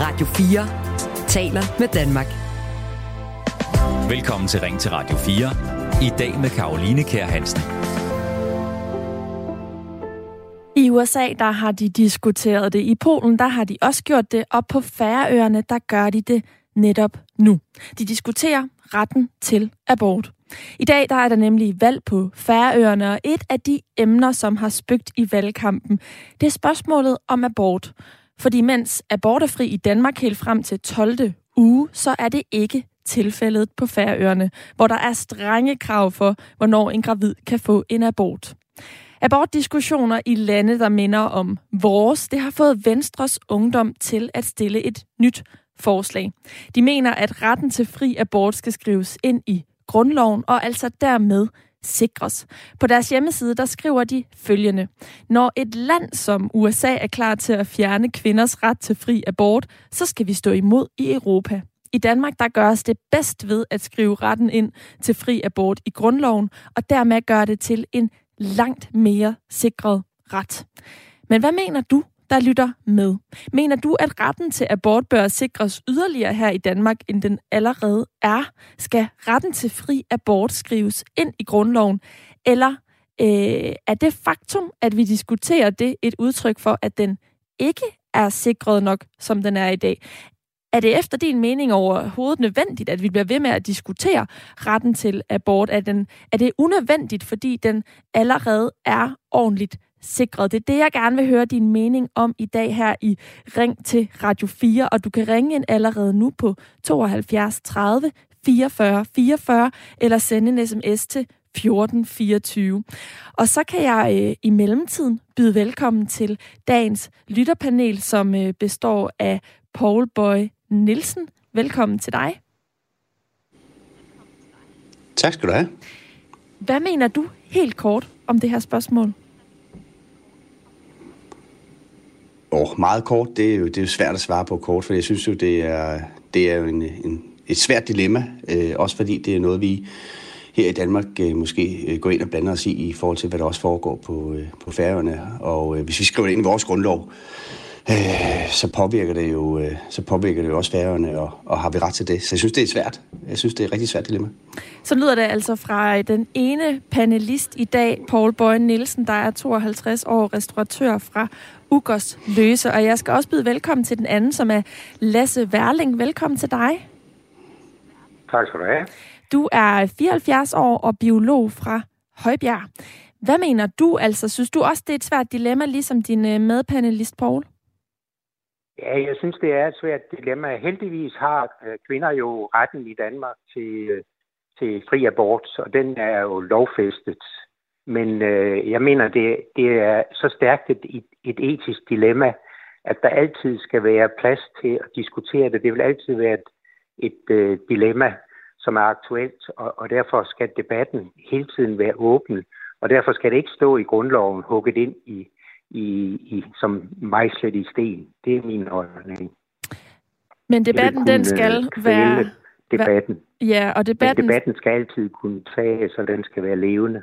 Radio 4 taler med Danmark. Velkommen til Ring til Radio 4. I dag med Karoline Kær Hansen. I USA, der har de diskuteret det. I Polen, der har de også gjort det. Og på Færøerne, der gør de det netop nu. De diskuterer retten til abort. I dag der er der nemlig valg på Færøerne, og et af de emner, som har spøgt i valgkampen, det er spørgsmålet om abort. Fordi mens abort er fri i Danmark helt frem til 12. uge, så er det ikke tilfældet på Færøerne, hvor der er strenge krav for, hvornår en gravid kan få en abort. Abortdiskussioner i lande, der minder om vores, det har fået Venstres ungdom til at stille et nyt forslag. De mener, at retten til fri abort skal skrives ind i grundloven og altså dermed sikres. På deres hjemmeside, der skriver de følgende. Når et land som USA er klar til at fjerne kvinders ret til fri abort, så skal vi stå imod i Europa. I Danmark der gøres det bedst ved at skrive retten ind til fri abort i grundloven, og dermed gøre det til en langt mere sikret ret. Men hvad mener du, der lytter med? Mener du, at retten til abort bør sikres yderligere her i Danmark, end den allerede er? Skal retten til fri abort skrives ind i grundloven? Eller øh, er det faktum, at vi diskuterer det, et udtryk for, at den ikke er sikret nok, som den er i dag? Er det efter din mening overhovedet nødvendigt, at vi bliver ved med at diskutere retten til abort? Er, den, er det unødvendigt, fordi den allerede er ordentligt sikret? Det er det, jeg gerne vil høre din mening om i dag her i Ring til Radio 4, og du kan ringe ind allerede nu på 72 30 44 44, eller sende en sms til 1424. Og så kan jeg øh, i mellemtiden byde velkommen til dagens lytterpanel, som øh, består af Paul Boy Nielsen. Velkommen til dig. Tak skal du have. Hvad mener du helt kort om det her spørgsmål? Og meget kort, det er, jo, det er jo svært at svare på kort, for jeg synes jo, det er, det er jo en, en, et svært dilemma, øh, også fordi det er noget, vi her i Danmark øh, måske øh, går ind og blander os i, i forhold til, hvad der også foregår på, øh, på færøerne. Og øh, hvis vi skriver det ind i vores grundlov, øh, så påvirker det jo øh, så påvirker det jo også færøerne, og, og har vi ret til det. Så jeg synes, det er svært. Jeg synes, det er et rigtig svært dilemma. Så lyder det altså fra den ene panelist i dag, Paul Bøjen Nielsen, der er 52 år restauratør fra Ugers Løse. Og jeg skal også byde velkommen til den anden, som er Lasse Værling. Velkommen til dig. Tak skal du have. Du er 74 år og biolog fra Højbjerg. Hvad mener du altså? Synes du også, det er et svært dilemma, ligesom din øh, medpanelist, Paul? Ja, jeg synes, det er et svært dilemma. Heldigvis har øh, kvinder jo retten i Danmark til, øh, til fri abort, og den er jo lovfæstet. Men øh, jeg mener, det, det er så stærkt et, et etisk dilemma, at der altid skal være plads til at diskutere det. Det vil altid være et, et øh, dilemma, som er aktuelt, og, og derfor skal debatten hele tiden være åben. Og derfor skal det ikke stå i grundloven hugget ind i, i, i, som mejslet i sten. Det er min holdning. Men debatten, den skal være... Debatten. Ja, og debatten... Men debatten skal altid kunne tages, så den skal være levende.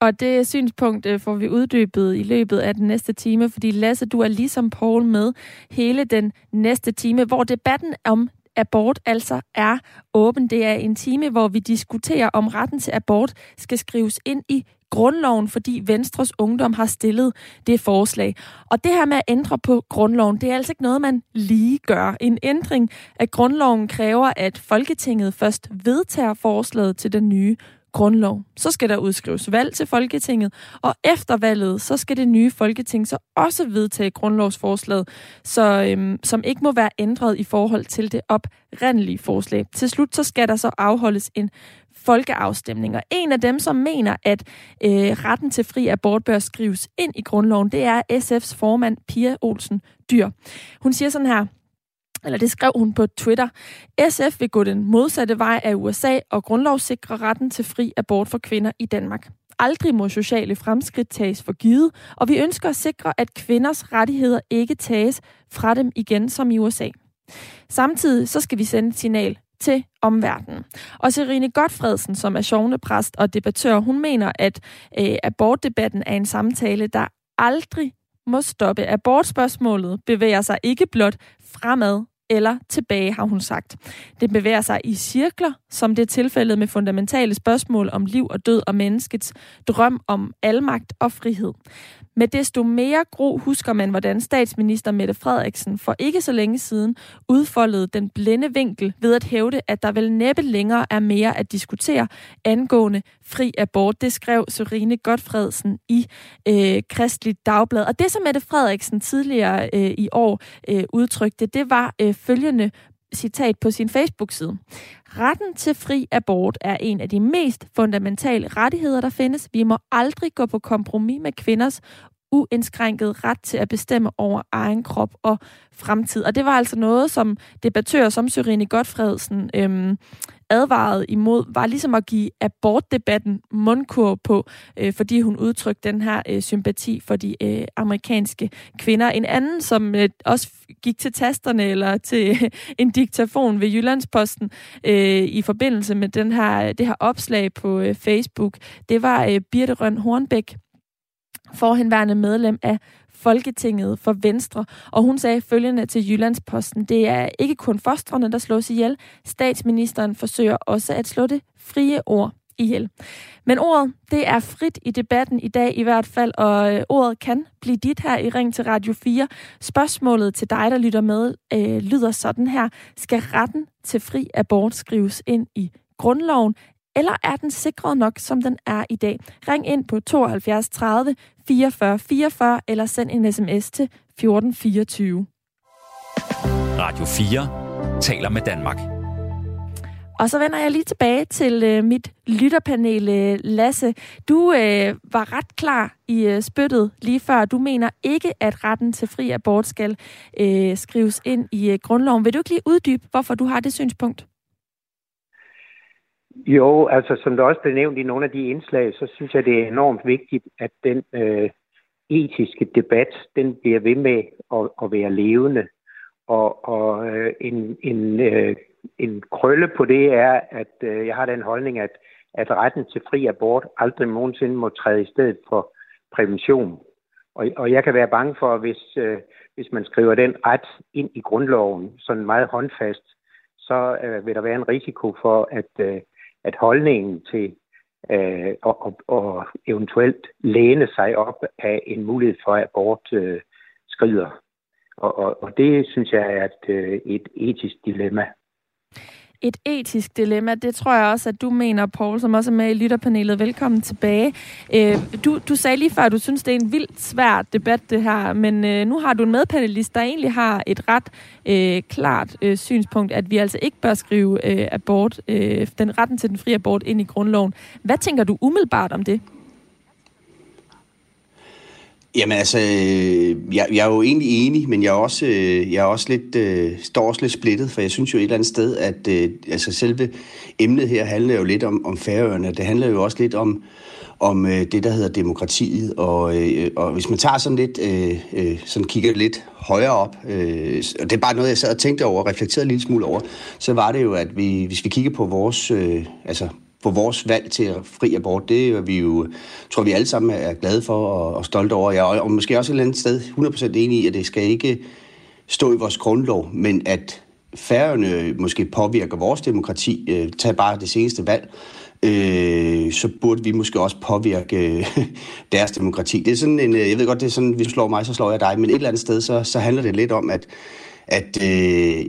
Og det synspunkt øh, får vi uddybet i løbet af den næste time, fordi Lasse, du er ligesom Paul med hele den næste time, hvor debatten om abort altså er åben. Det er en time, hvor vi diskuterer, om retten til abort skal skrives ind i grundloven, fordi Venstres Ungdom har stillet det forslag. Og det her med at ændre på grundloven, det er altså ikke noget, man lige gør. En ændring af grundloven kræver, at Folketinget først vedtager forslaget til den nye grundlov. Så skal der udskrives valg til Folketinget, og efter valget, så skal det nye Folketing så også vedtage grundlovsforslaget, så, øhm, som ikke må være ændret i forhold til det oprindelige forslag. Til slut, så skal der så afholdes en folkeafstemninger. En af dem, som mener, at øh, retten til fri abort bør skrives ind i grundloven, det er SF's formand Pia Olsen Dyr. Hun siger sådan her, eller det skrev hun på Twitter. SF vil gå den modsatte vej af USA og grundlovssikre retten til fri abort for kvinder i Danmark. Aldrig må sociale fremskridt tages for givet, og vi ønsker at sikre, at kvinders rettigheder ikke tages fra dem igen som i USA. Samtidig så skal vi sende et signal til omverdenen. Og Serine Godfredsen, som er sovnepræst og debattør, hun mener, at øh, abortdebatten er en samtale, der aldrig må stoppe. Abortspørgsmålet bevæger sig ikke blot fremad, eller tilbage, har hun sagt. Det bevæger sig i cirkler, som det er tilfældet med fundamentale spørgsmål om liv og død og menneskets drøm om almagt og frihed. Med desto mere gro husker man, hvordan statsminister Mette Frederiksen for ikke så længe siden udfoldede den blinde vinkel ved at hævde, at der vel næppe længere er mere at diskutere angående fri abort. Det skrev Sørine Godfredsen i øh, Kristligt Dagblad. Og det, som Mette Frederiksen tidligere øh, i år øh, udtrykte, det var øh, følgende citat på sin Facebook-side. Retten til fri abort er en af de mest fundamentale rettigheder, der findes. Vi må aldrig gå på kompromis med kvinders uindskrænket ret til at bestemme over egen krop og fremtid. Og det var altså noget, som debattører som Sørine Godfredsen øhm, advarede imod, var ligesom at give abortdebatten mundkur på, øh, fordi hun udtrykte den her øh, sympati for de øh, amerikanske kvinder. En anden, som øh, også gik til tasterne eller til øh, en diktafon ved Jyllandsposten øh, i forbindelse med den her, det her opslag på øh, Facebook, det var øh, Birte Røn Hornbæk, forhenværende medlem af Folketinget for Venstre, og hun sagde følgende til Jyllandsposten, det er ikke kun fostrene, der slås ihjel, statsministeren forsøger også at slå det frie ord ihjel. Men ordet, det er frit i debatten i dag i hvert fald, og øh, ordet kan blive dit her i Ring til Radio 4. Spørgsmålet til dig, der lytter med, øh, lyder sådan her. Skal retten til fri abort skrives ind i grundloven, eller er den sikret nok, som den er i dag? Ring ind på 72 30 44 44 eller send en sms til 1424. Radio 4 taler med Danmark. Og så vender jeg lige tilbage til øh, mit lytterpanel, øh, Lasse. Du øh, var ret klar i øh, spyttet lige før. Du mener ikke, at retten til fri abort skal øh, skrives ind i øh, grundloven. Vil du ikke lige uddybe, hvorfor du har det synspunkt? Jo, altså som der også blev nævnt i nogle af de indslag, så synes jeg, det er enormt vigtigt, at den øh, etiske debat, den bliver ved med at, at være levende. Og, og øh, en, en, øh, en krølle på det er, at øh, jeg har den holdning, at, at retten til fri abort aldrig nogensinde må træde i stedet for prævention. Og, og jeg kan være bange for, hvis, øh, hvis man skriver den ret ind i grundloven, sådan meget håndfast, så øh, vil der være en risiko for, at, øh, at holdningen til øh, og, og, og eventuelt læne sig op af en mulighed for abort øh, skrider. Og, og, og det synes jeg er et, øh, et etisk dilemma et etisk dilemma. Det tror jeg også, at du mener, Paul, som også er med i lytterpanelet. Velkommen tilbage. Øh, du, du sagde lige før, at du synes, det er en vildt svær debat, det her. Men øh, nu har du en medpanelist, der egentlig har et ret øh, klart øh, synspunkt, at vi altså ikke bør skrive øh, abort, øh, den retten til den frie abort ind i grundloven. Hvad tænker du umiddelbart om det? Jamen altså, øh, jeg, jeg er jo egentlig enig, men jeg er også, øh, jeg er også lidt, øh, står også lidt splittet, for jeg synes jo et eller andet sted, at øh, altså selve emnet her handler jo lidt om, om færøerne. Det handler jo også lidt om, om øh, det, der hedder demokratiet. Og, øh, og hvis man tager sådan lidt, øh, øh, sådan kigger lidt højere op, øh, og det er bare noget, jeg sad og tænkte over og reflekterede en lille smule over, så var det jo, at vi, hvis vi kigger på vores, øh, altså på vores valg til fri abort, det er vi jo, tror vi alle sammen er glade for og, og stolte over. Jeg og, og måske også et eller andet sted 100% enig i, at det skal ikke stå i vores grundlov, men at færgerne måske påvirker vores demokrati, øh, tag bare det seneste valg, øh, så burde vi måske også påvirke øh, deres demokrati. Det er sådan en, øh, jeg ved godt, det er sådan, hvis du slår mig, så slår jeg dig, men et eller andet sted, så, så handler det lidt om, at, at øh,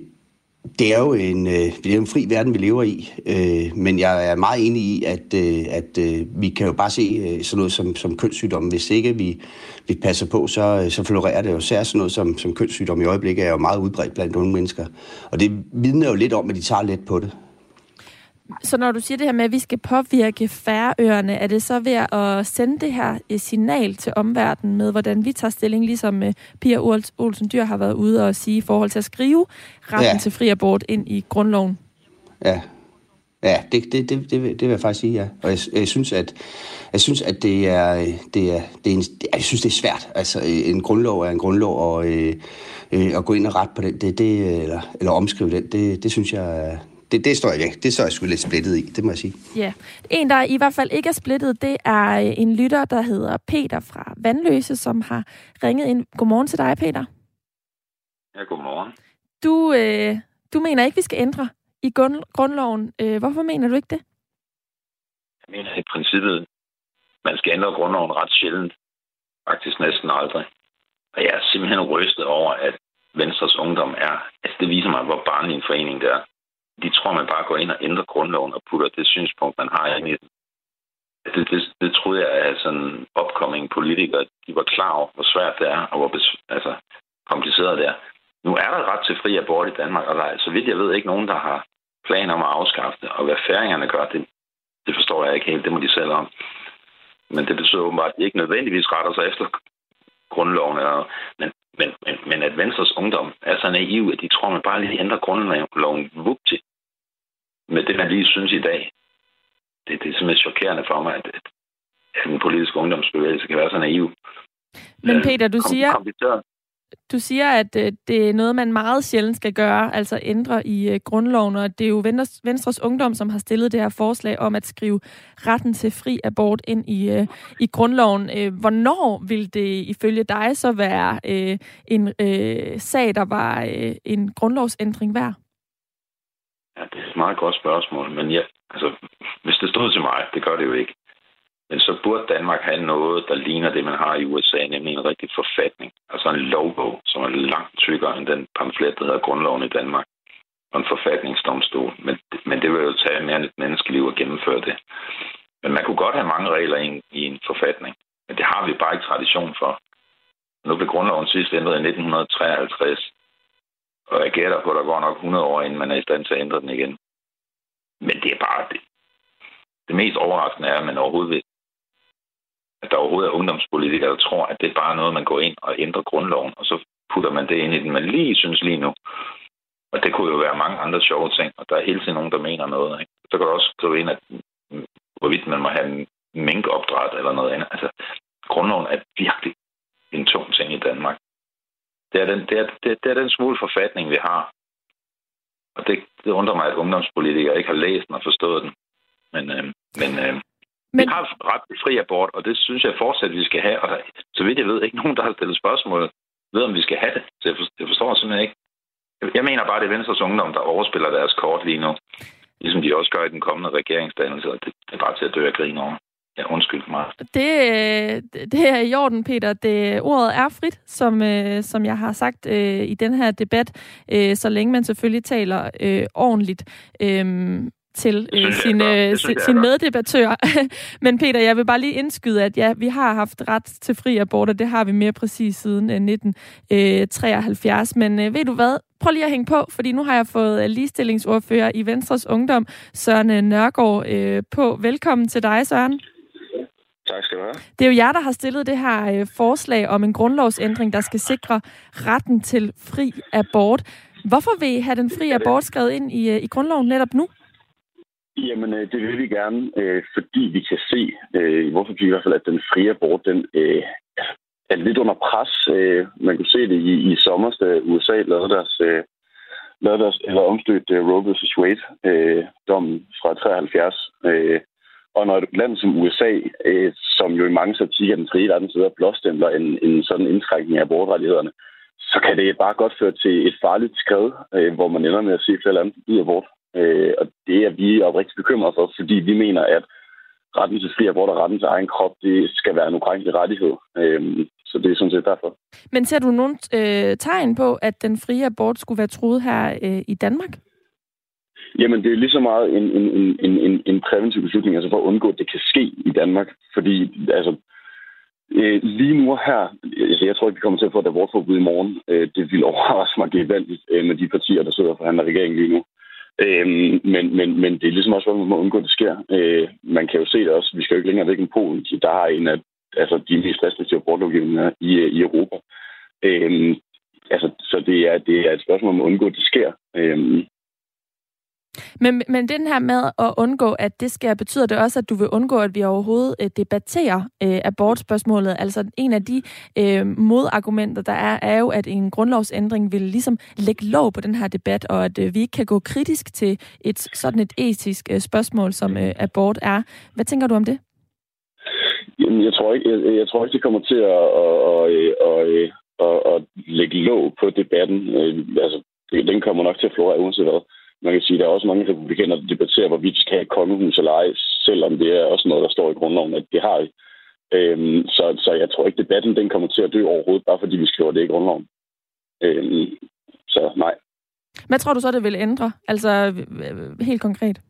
det er jo en, øh, det er en fri verden, vi lever i, øh, men jeg er meget enig i, at, øh, at øh, vi kan jo bare se øh, sådan noget som, som kønssygdom. Hvis ikke vi, vi passer på, så, øh, så florerer det jo. Særligt sådan noget som, som kønssygdom i øjeblikket er jo meget udbredt blandt unge mennesker. Og det vidner jo lidt om, at de tager let på det. Så når du siger det her med, at vi skal påvirke færøerne, er det så ved at sende det her signal til omverdenen med, hvordan vi tager stilling, ligesom eh, Pia Olsen Dyr har været ude og sige i forhold til at skrive retten ja. til fri abort ind i grundloven? Ja, Ja, det, det, det, det, det vil jeg faktisk sige, ja. Og jeg, jeg synes, at jeg synes, at det er, det er, det er en, jeg synes, det er svært. Altså, en grundlov er en grundlov, og øh, øh, at gå ind og ret på den, det, det, eller, eller omskrive den, det, det synes jeg, det, det står jeg ikke. Det står jeg sgu lidt splittet i, det må jeg sige. Ja. En, der i hvert fald ikke er splittet, det er en lytter, der hedder Peter fra Vandløse, som har ringet ind. Godmorgen til dig, Peter. Ja, godmorgen. du, øh, du mener ikke, vi skal ændre i grundloven. Øh, hvorfor mener du ikke det? Jeg mener i princippet, man skal ændre grundloven ret sjældent. Faktisk næsten aldrig. Og jeg er simpelthen rystet over, at Venstres Ungdom er... Altså, det viser mig, hvor barnlig en forening det er. De tror, man bare går ind og ændrer grundloven og putter det synspunkt, man har ind i den. Det, det, det troede jeg, at sådan opkommende politikere, de var klar over, hvor svært det er, og hvor altså, kompliceret det er. Nu er der ret til fri abort i Danmark, og der er, så vidt jeg ved, ikke nogen, der har planer om at afskaffe det. Og hvad færingerne gør, det, det forstår jeg ikke helt. Det må de selv om. Men det betyder åbenbart, at de ikke nødvendigvis retter sig efter grundloven. Eller, men, men, men, men at Venstres ungdom er så naiv, at de tror, man bare lige ændrer grundloven vupti. Med det, man lige synes i dag. Det, det er simpelthen chokerende for mig, at, at en politisk ungdomsbevægelse kan være så naiv. Men Peter, du siger, du siger, at øh, det er noget, man meget sjældent skal gøre, altså ændre i øh, grundloven, og det er jo Venstres, Venstres Ungdom, som har stillet det her forslag om at skrive retten til fri abort ind i, øh, i grundloven. Øh, hvornår vil det ifølge dig så være øh, en øh, sag, der var øh, en grundlovsændring værd? Ja, det er et meget godt spørgsmål, men ja, altså, hvis det stod til mig, det gør det jo ikke. Men så burde Danmark have noget, der ligner det, man har i USA, nemlig en rigtig forfatning. Altså en lovbog, som er langt tykkere end den pamflet, der hedder Grundloven i Danmark. Og en forfatningsdomstol. Men, men det vil jo tage mere end et menneskeliv at gennemføre det. Men man kunne godt have mange regler i en, i en forfatning. Men det har vi bare ikke tradition for. Nu blev grundloven sidst ændret i 1953. Og jeg gætter på, at der går nok 100 år, inden man er i stand til at ændre den igen. Men det er bare det. Det mest overraskende er, at man overhovedet vil at der overhovedet er ungdomspolitikere, der tror, at det er bare noget, man går ind og ændrer grundloven, og så putter man det ind i den, man lige synes lige nu. Og det kunne jo være mange andre sjove ting, og der er hele tiden nogen, der mener noget. Ikke? Så kan du også skrive ind, at hvorvidt man må have minkopdræt eller noget andet. Altså, grundloven er virkelig en tung ting i Danmark. Det er den, det er, det, det er den smule forfatning, vi har. Og det, det undrer mig, at ungdomspolitikere ikke har læst den og forstået den. Men, øh, men øh, men... Vi har ret til fri abort, og det synes jeg fortsat, vi skal have. Og så vidt jeg ved, ikke nogen, der har stillet spørgsmål ved, om vi skal have det. Så jeg, forstår, jeg forstår simpelthen ikke. Jeg mener bare, det er Venstres Ungdom, der overspiller deres kort lige nu. Ligesom de også gør i den kommende regeringsdannelse. Det, det er bare til at dø af grin over. Ja, undskyld mig. Det, det er i orden, Peter. Det, ordet er frit, som, øh, som jeg har sagt øh, i den her debat, øh, så længe man selvfølgelig taler øh, ordentligt. Øh, til øh, sin, øh, sin meddebattør. Men Peter, jeg vil bare lige indskyde, at ja, vi har haft ret til fri abort, og det har vi mere præcis siden øh, 1973. Øh, Men øh, ved du hvad? Prøv lige at hænge på, fordi nu har jeg fået øh, ligestillingsordfører i Venstres Ungdom, Søren øh, Nørgaard, øh, på. Velkommen til dig, Søren. Tak skal du have. Det er jo jer, der har stillet det her øh, forslag om en grundlovsændring, der skal sikre retten til fri abort. Hvorfor vil I have den fri abort skrevet ind i, øh, i grundloven netop nu? Jamen, øh, det vil vi gerne, øh, fordi vi kan se, øh, hvorfor vi i hvert fald, at den frie abort, den er lidt under pres. Man kunne se det i, i sommer, da USA lavede deres, lavede deres eller omstødt Roe vs. Wade-dommen fra 73. Og når et land som USA, som jo i mange statistikker den frie verden sidder og blåstempler en, en sådan indskrænkning af abortrettighederne, så kan det bare godt føre til et farligt skred, hvor man ender med at se flere lande ud abort. Øh, og det er vi oprigtigt bekymret for, fordi vi mener, at retten til fri abort og retten til egen krop, det skal være en ukrænkelig rettighed. Øh, så det er sådan set derfor. Men ser du nogen øh, tegn på, at den frie abort skulle være truet her øh, i Danmark? Jamen, det er lige så meget en, en, en, en, en præventiv beslutning, altså for at undgå, at det kan ske i Danmark. Fordi, altså, øh, lige nu her, altså, jeg tror ikke, vi kommer til at få et abortforbud i morgen. Øh, det vil overraske mig gevaldigt øh, med de partier, der sidder og forhandler regeringen lige nu. Øhm, men, men, men det er ligesom også, hvad man må undgå, at det sker. Øh, man kan jo se det også. Vi skal jo ikke længere væk end Polen. Der har en af altså, de mest restriktive abortlovgivninger i, øh, i Europa. Øhm, altså, så det er, det er et spørgsmål om at undgå, at det sker. Øhm, men, men den her med at undgå, at det sker, betyder det også, at du vil undgå, at vi overhovedet øh, debatterer øh, abortspørgsmålet? Altså en af de øh, modargumenter, der er, er jo, at en grundlovsændring vil ligesom lægge lov på den her debat, og at øh, vi ikke kan gå kritisk til et sådan et etisk øh, spørgsmål, som øh, abort er. Hvad tænker du om det? Jamen, jeg tror ikke, jeg, jeg tror ikke det kommer til at, at, at, at, at, at lægge låg på debatten. Øh, altså, den kommer nok til at flore uanset hvad. Man kan sige, at der er også mange republikanere, der debatterer, hvorvidt vi skal have kongehus eller ej, selvom det er også noget, der står i grundloven, at det har vi. Øhm, så, så jeg tror ikke, debatten den kommer til at dø overhovedet, bare fordi vi skriver det i grundloven. Øhm, så nej. Hvad tror du så, det vil ændre? Altså helt konkret?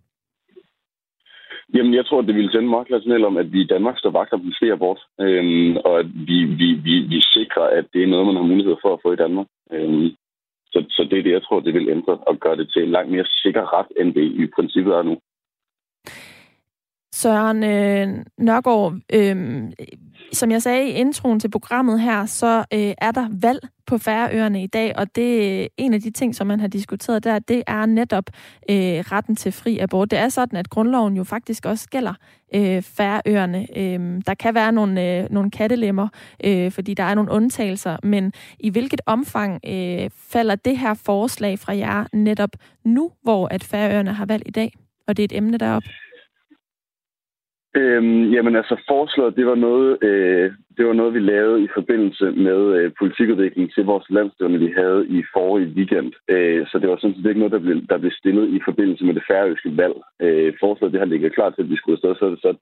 Jamen, jeg tror, det ville sende meget klart signal om, at vi i Danmark står vagt om den fri abort, øhm, og at vi, vi, vi, vi sikrer, at det er noget, man har mulighed for at få i Danmark. Øhm, så, så det er det, jeg tror, det vil ændre og gøre det til en langt mere sikker ret, end det i princippet er nu. Søren øh, Nørgaard, øh, som jeg sagde i introen til programmet her, så øh, er der valg på Færøerne i dag, og det er en af de ting, som man har diskuteret der, det er netop øh, retten til fri abort. Det er sådan, at grundloven jo faktisk også gælder øh, Færøerne. Øh, der kan være nogle, øh, nogle kattelemmer, øh, fordi der er nogle undtagelser, men i hvilket omfang øh, falder det her forslag fra jer netop nu, hvor at Færøerne har valg i dag, og det er et emne deroppe? Øhm, jamen altså, forslaget, det var noget, øh, det var noget, vi lavede i forbindelse med øh, politikudvikling til vores landstævne, vi havde i forrige weekend. Øh, så det var sådan set ikke noget, der blev, der blev stillet i forbindelse med det færøske valg. Øh, forslaget, det har ligget klar til, at vi skulle afsted, så er det så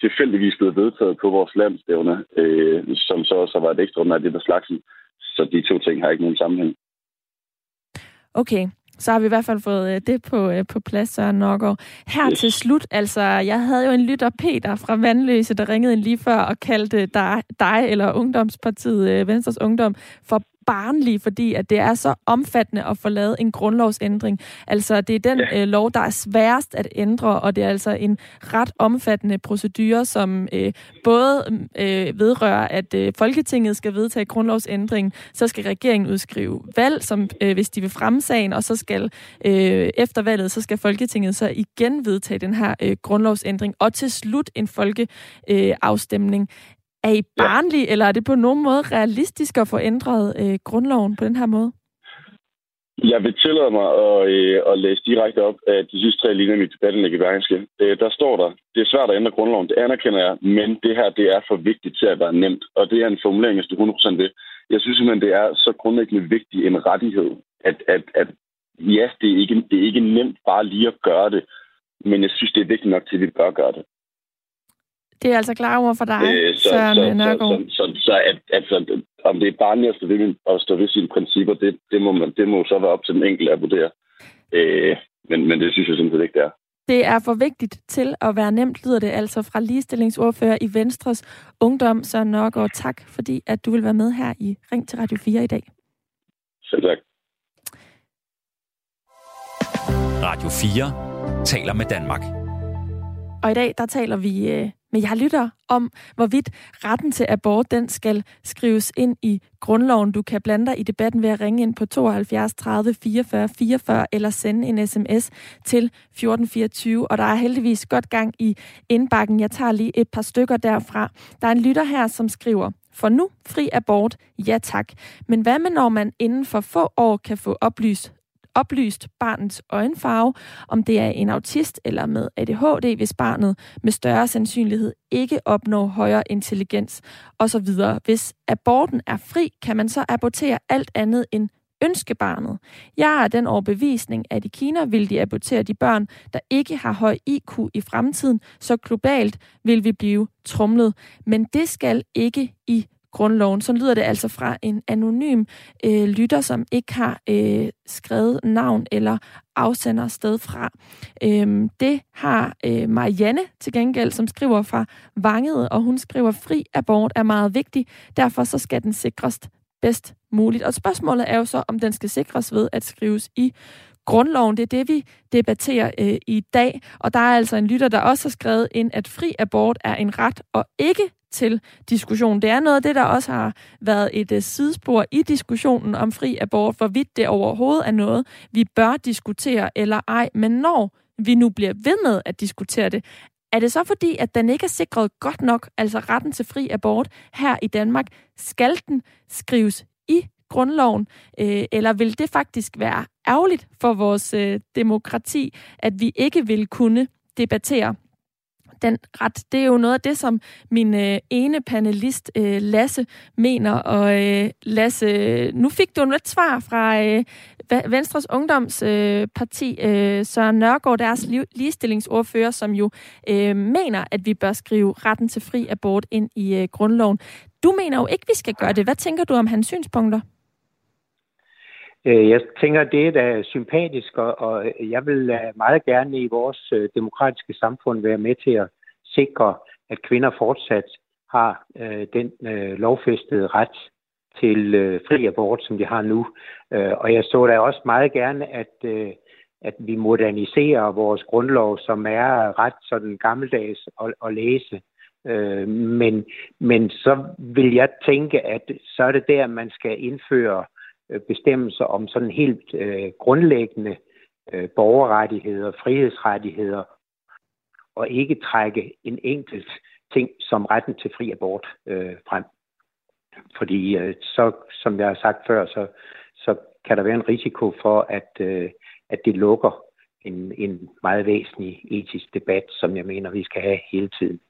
tilfældigvis blevet vedtaget på vores landstævne, øh, som så også har ekstra, ekstraordinært det der slagsen. Så de to ting har ikke nogen sammenhæng. Okay så har vi i hvert fald fået øh, det på, øh, på plads, Søren Nørgaard. Her yes. til slut, altså, jeg havde jo en lytter, Peter fra Vandløse, der ringede ind lige før og kaldte dig, dig eller Ungdomspartiet øh, Venstres Ungdom for barnlig, fordi at det er så omfattende at få lavet en grundlovsændring. Altså, det er den ja. øh, lov, der er sværest at ændre, og det er altså en ret omfattende procedure, som øh, både øh, vedrører, at øh, Folketinget skal vedtage grundlovsændring, så skal regeringen udskrive valg, som øh, hvis de vil fremme sagen, og så skal øh, efter valget, så skal Folketinget så igen vedtage den her øh, grundlovsændring, og til slut en folkeafstemning. Øh, er I barnlige, ja. eller er det på nogen måde realistisk at få ændret øh, grundloven på den her måde? Jeg vil tillade mig at, øh, at læse direkte op af de sidste tre linjer i debatten i Bergenske. Øh, der står der, det er svært at ændre grundloven, det anerkender jeg, men det her det er for vigtigt til at være nemt. Og det er en formulering, hvis du 100% det. Jeg synes simpelthen, det er så grundlæggende vigtig en rettighed, at, at, at ja, det er, ikke, det er ikke nemt bare lige at gøre det, men jeg synes, det er vigtigt nok til, at vi bør gøre det. Det er altså klare ord for dig, øh, så, Søren så, Nørgaard. Så, så, så, så at, altså, om det er barnligt at stå ved, at stå ved sine principper, det, det, må man, det må så være op til den enkelte at vurdere. Øh, men, men det synes jeg simpelthen ikke, det er. Det er for vigtigt til at være nemt, lyder det altså fra ligestillingsordfører i Venstres Ungdom, Søren Nørgaard. Tak, fordi at du vil være med her i Ring til Radio 4 i dag. Selv tak. Radio 4 taler med Danmark. Og i dag, der taler vi øh, med jeg lytter om, hvorvidt retten til abort, den skal skrives ind i grundloven. Du kan blande dig i debatten ved at ringe ind på 72 30 44 44 eller sende en sms til 1424. Og der er heldigvis godt gang i indbakken. Jeg tager lige et par stykker derfra. Der er en lytter her, som skriver, for nu fri abort, ja tak. Men hvad med når man inden for få år kan få oplyst oplyst barnets øjenfarve, om det er en autist eller med ADHD, hvis barnet med større sandsynlighed ikke opnår højere intelligens osv. Hvis aborten er fri, kan man så abortere alt andet end ønskebarnet. Jeg er den overbevisning, at i Kina vil de abortere de børn, der ikke har høj IQ i fremtiden, så globalt vil vi blive trumlet. Men det skal ikke i grundloven. Så lyder det altså fra en anonym øh, lytter, som ikke har øh, skrevet navn eller afsender sted fra. Øhm, det har øh, Marianne til gengæld, som skriver fra Vanget, og hun skriver, fri abort er meget vigtig, derfor så skal den sikres bedst muligt. Og spørgsmålet er jo så, om den skal sikres ved at skrives i grundloven. Det er det, vi debatterer øh, i dag. Og der er altså en lytter, der også har skrevet ind, at fri abort er en ret og ikke til diskussion. Det er noget af det, der også har været et øh, sidespor i diskussionen om fri abort, hvorvidt det overhovedet er noget, vi bør diskutere eller ej. Men når vi nu bliver ved med at diskutere det, er det så fordi, at den ikke er sikret godt nok, altså retten til fri abort her i Danmark? Skal den skrives i grundloven, øh, eller vil det faktisk være ærgerligt for vores øh, demokrati, at vi ikke vil kunne debattere den ret. Det er jo noget af det, som min øh, ene panelist, øh, Lasse, mener. Og øh, Lasse, nu fik du et svar fra øh, Venstres Ungdomsparti, øh, øh, Søren Nørgaard, deres ligestillingsordfører, som jo øh, mener, at vi bør skrive retten til fri abort ind i øh, grundloven. Du mener jo ikke, vi skal gøre det. Hvad tænker du om hans synspunkter? Øh, jeg tænker, det er sympatisk, og jeg vil øh, meget gerne i vores øh, demokratiske samfund være med til at sikre, at kvinder fortsat har den lovfæstede ret til fri abort, som de har nu. Og jeg så da også meget gerne, at, at vi moderniserer vores grundlov, som er ret sådan gammeldags at, at læse. Men, men så vil jeg tænke, at så er det der, man skal indføre Øh, bestemmelser om sådan helt øh, grundlæggende øh, borgerrettigheder, frihedsrettigheder, og ikke trække en enkelt ting som retten til fri abort øh, frem. Fordi øh, så, som jeg har sagt før, så, så kan der være en risiko for, at, øh, at det lukker en, en meget væsentlig etisk debat, som jeg mener, vi skal have hele tiden.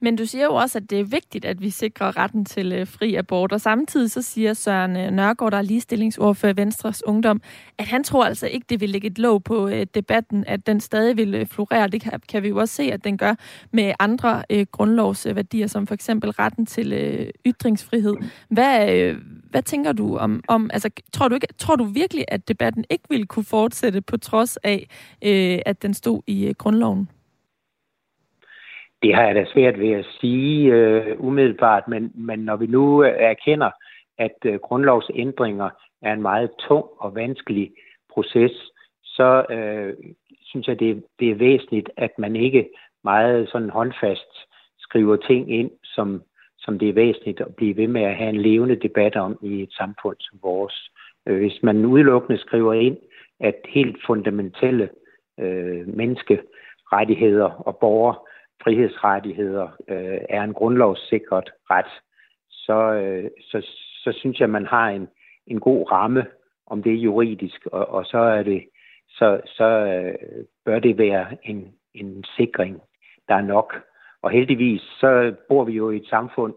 Men du siger jo også, at det er vigtigt, at vi sikrer retten til øh, fri abort, og samtidig så siger Søren øh, Nørgaard, der er ligestillingsordfører Venstres Ungdom, at han tror altså ikke, det vil lægge et låg på øh, debatten, at den stadig vil øh, florere. Det kan, kan vi jo også se, at den gør med andre øh, grundlovsværdier, som for eksempel retten til øh, ytringsfrihed. Hvad, øh, hvad tænker du om, om altså, tror du, ikke, tror du virkelig, at debatten ikke ville kunne fortsætte på trods af, øh, at den stod i øh, grundloven? Det har jeg da svært ved at sige øh, umiddelbart, men, men når vi nu øh, erkender, at øh, grundlovsændringer er en meget tung og vanskelig proces, så øh, synes jeg, det, det er væsentligt, at man ikke meget sådan håndfast skriver ting ind, som, som det er væsentligt at blive ved med at have en levende debat om i et samfund som vores. Øh, hvis man udelukkende skriver ind, at helt fundamentale øh, menneskerettigheder og borger frihedsrettigheder øh, er en grundlovssikret ret, så, øh, så, så synes jeg, man har en, en god ramme om det er juridisk, og, og så er det så, så øh, bør det være en, en sikring, der er nok. Og heldigvis så bor vi jo i et samfund,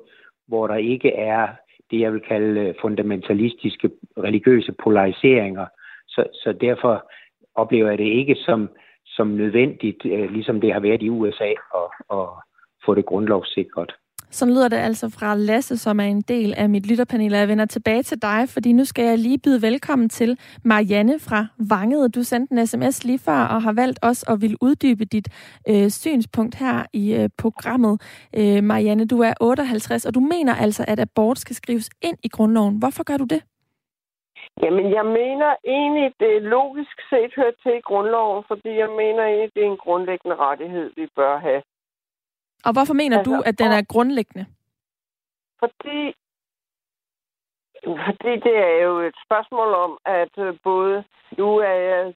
hvor der ikke er det, jeg vil kalde øh, fundamentalistiske religiøse polariseringer. Så, så derfor oplever jeg det ikke som, som nødvendigt, øh, ligesom det har været i USA, at, at få det grundlovssikret. Så lyder det altså fra Lasse, som er en del af mit lytterpanel. Jeg vender tilbage til dig, fordi nu skal jeg lige byde velkommen til Marianne fra Vanget. Du sendte en sms lige før og har valgt også at vil uddybe dit øh, synspunkt her i øh, programmet. Øh, Marianne, du er 58, og du mener altså, at abort skal skrives ind i grundloven. Hvorfor gør du det? Jamen, jeg mener egentlig, det logisk set hørt til i grundloven, fordi jeg mener egentlig, det er en grundlæggende rettighed, vi bør have. Og hvorfor mener altså, du, at den er grundlæggende? Fordi, fordi det er jo et spørgsmål om, at øh, både nu er jeg,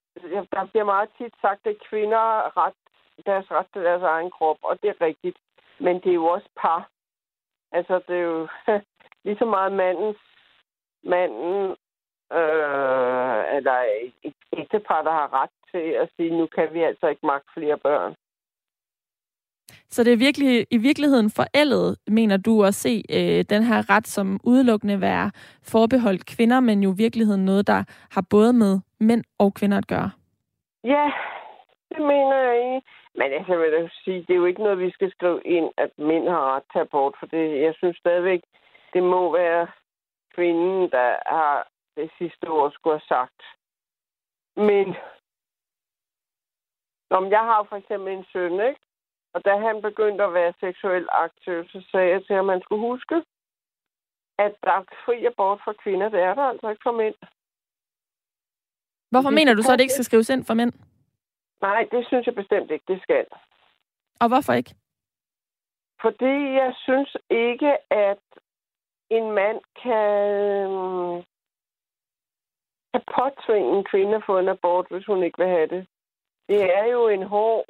der bliver meget tit sagt, at kvinder har ret, deres ret til deres egen krop, og det er rigtigt. Men det er jo også par. Altså, det er jo lige så meget mandens manden øh, eller et ægtepar, der har ret til at sige, nu kan vi altså ikke magt flere børn. Så det er virkelig, i virkeligheden forældet, mener du, at se øh, den her ret som udelukkende være forbeholdt kvinder, men jo i virkeligheden noget, der har både med mænd og kvinder at gøre? Ja, det mener jeg ikke. Men altså, jeg vil sige, det er jo ikke noget, vi skal skrive ind, at mænd har ret til abort, for det, jeg synes stadigvæk, det må være kvinden, der har det sidste ord skulle have sagt. Men om jeg har for eksempel en søn, ikke? Og da han begyndte at være seksuelt aktiv, så sagde jeg til ham, at man skulle huske, at der er fri abort for kvinder. Det er der altså ikke for mænd. Hvorfor det mener du så, at det ikke skal skrives ind for mænd? Nej, det synes jeg bestemt ikke, det skal. Og hvorfor ikke? Fordi jeg synes ikke, at en mand kan kan påtvinge en kvinde at få en abort, hvis hun ikke vil have det. Det er jo en hård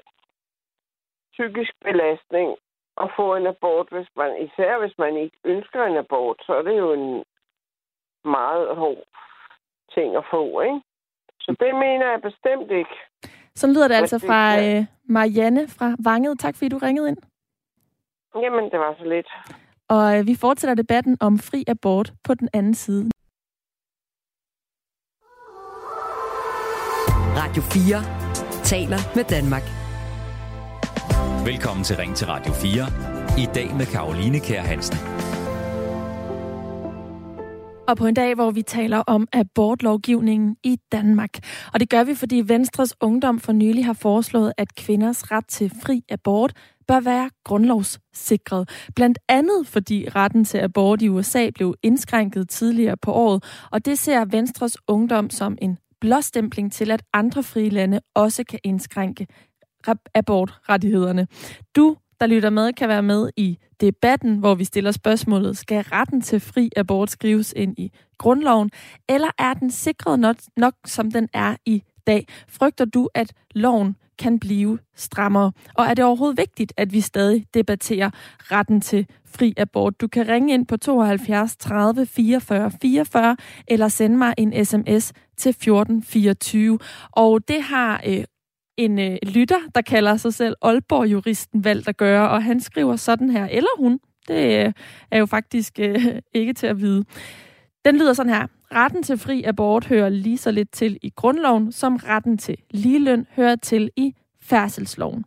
psykisk belastning at få en abort, hvis man, især hvis man ikke ønsker en abort, så er det jo en meget hård ting at få, ikke? Så det mener jeg bestemt ikke. Så lyder det altså fra øh, Marianne fra Vanget. Tak fordi du ringede ind. Jamen, det var så lidt. Og øh, vi fortsætter debatten om fri abort på den anden side. Radio 4 taler med Danmark. Velkommen til Ring til Radio 4. I dag med Karoline Kær Hansen. Og på en dag, hvor vi taler om abortlovgivningen i Danmark. Og det gør vi, fordi Venstres Ungdom for nylig har foreslået, at kvinders ret til fri abort bør være grundlovssikret. Blandt andet fordi retten til abort i USA blev indskrænket tidligere på året, og det ser Venstres Ungdom som en blåstempling til, at andre frie lande også kan indskrænke abortrettighederne. Du, der lytter med, kan være med i debatten, hvor vi stiller spørgsmålet, skal retten til fri abort skrives ind i grundloven, eller er den sikret nok, nok som den er i dag? Frygter du, at loven kan blive strammere? Og er det overhovedet vigtigt, at vi stadig debatterer retten til fri abort? Du kan ringe ind på 72 30 44 44 eller sende mig en sms til 1424. Og det har øh, en øh, lytter, der kalder sig selv Aalborg-juristen, valgt at gøre, og han skriver sådan her, eller hun, det øh, er jo faktisk øh, ikke til at vide. Den lyder sådan her. Retten til fri abort hører lige så lidt til i grundloven, som retten til ligeløn hører til i færdselsloven.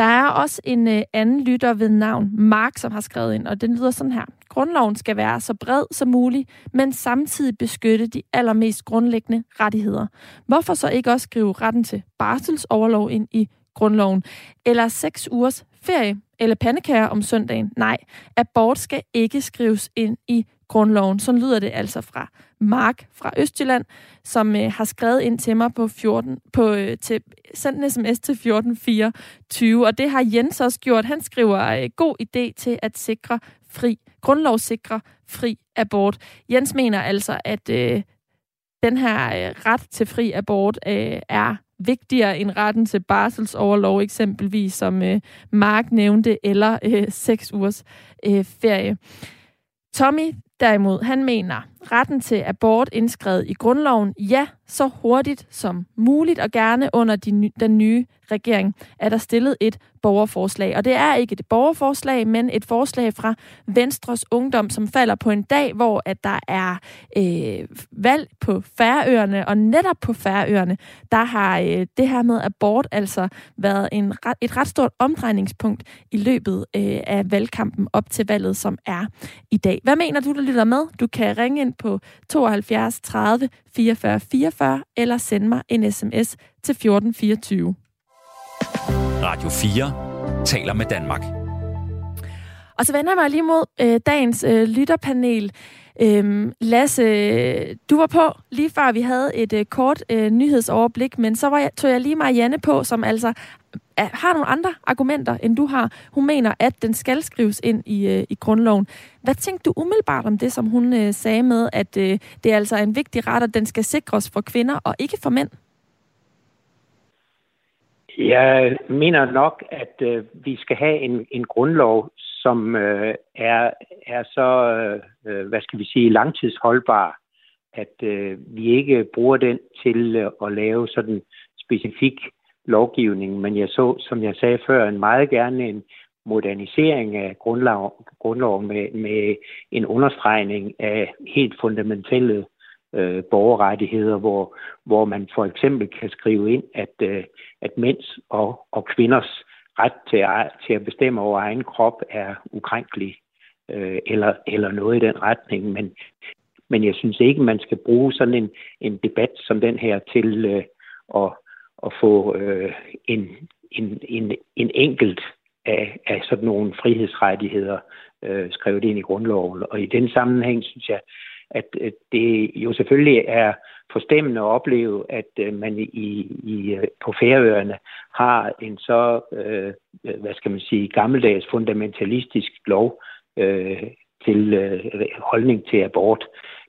Der er også en øh, anden lytter ved navn Mark, som har skrevet ind, og den lyder sådan her. Grundloven skal være så bred som muligt, men samtidig beskytte de allermest grundlæggende rettigheder. Hvorfor så ikke også skrive retten til barselsoverlov ind i grundloven? Eller seks ugers ferie eller pandekager om søndagen? Nej, abort skal ikke skrives ind i grundloven. Sådan lyder det altså fra Mark fra Østjylland, som øh, har skrevet ind til mig på 14, på, øh, til, sendt en sms til 1424, og det har Jens også gjort. Han skriver, øh, god idé til at sikre fri, grundlovssikre fri abort. Jens mener altså, at øh, den her øh, ret til fri abort øh, er vigtigere end retten til barselsoverlov, eksempelvis som øh, Mark nævnte, eller øh, seks ugers øh, ferie. Tommy derimod, han mener, retten til abort indskrevet i grundloven, ja, så hurtigt som muligt, og gerne under de, den nye regering, er der stillet et borgerforslag. Og det er ikke et borgerforslag, men et forslag fra Venstres Ungdom, som falder på en dag, hvor at der er øh, valg på Færøerne, og netop på Færøerne, der har øh, det her med abort altså været en, et ret stort omdrejningspunkt i løbet øh, af valgkampen op til valget, som er i dag. Hvad mener du, der lytter med? Du kan ringe ind på 72 30 44 44 eller sende mig en sms til 1424. Radio 4 taler med Danmark. Og så vender jeg mig lige mod øh, dagens øh, lytterpanel. Øhm, Lasse, du var på lige før vi havde et øh, kort øh, nyhedsoverblik, men så var jeg, tog jeg lige Marianne på, som altså er, har nogle andre argumenter, end du har. Hun mener, at den skal skrives ind i, øh, i grundloven. Hvad tænkte du umiddelbart om det, som hun øh, sagde med, at øh, det er altså en vigtig ret, at den skal sikres for kvinder og ikke for mænd? Jeg mener nok, at øh, vi skal have en, en grundlov, som øh, er, er så, øh, hvad skal vi sige, langtidsholdbar, at øh, vi ikke bruger den til øh, at lave sådan specifik lovgivning. Men jeg så, som jeg sagde før, en meget gerne en modernisering af grundlov, grundloven med, med en understregning af helt fundamentale øh, borgerrettigheder, hvor, hvor man for eksempel kan skrive ind, at, øh, at mænds og, og kvinders ret til, til at bestemme over egen krop er ukrænkelig, øh, eller, eller noget i den retning. Men, men jeg synes ikke, man skal bruge sådan en, en debat som den her til øh, at, at få øh, en, en, en, en enkelt af, af sådan nogle frihedsrettigheder øh, skrevet ind i grundloven. Og i den sammenhæng synes jeg, at det jo selvfølgelig er forstemmende at opleve, at øh, man i, i, øh, på Færøerne har en så, øh, hvad skal man sige, gammeldags fundamentalistisk lov øh, til øh, holdning til abort.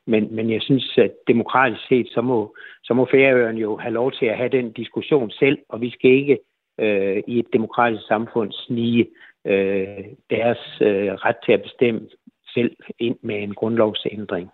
Men, men jeg synes, at demokratisk set, så må, så må Færøerne jo have lov til at have den diskussion selv, og vi skal ikke øh, i et demokratisk samfund snige øh, deres øh, ret til at bestemme selv ind med en grundlovsændring.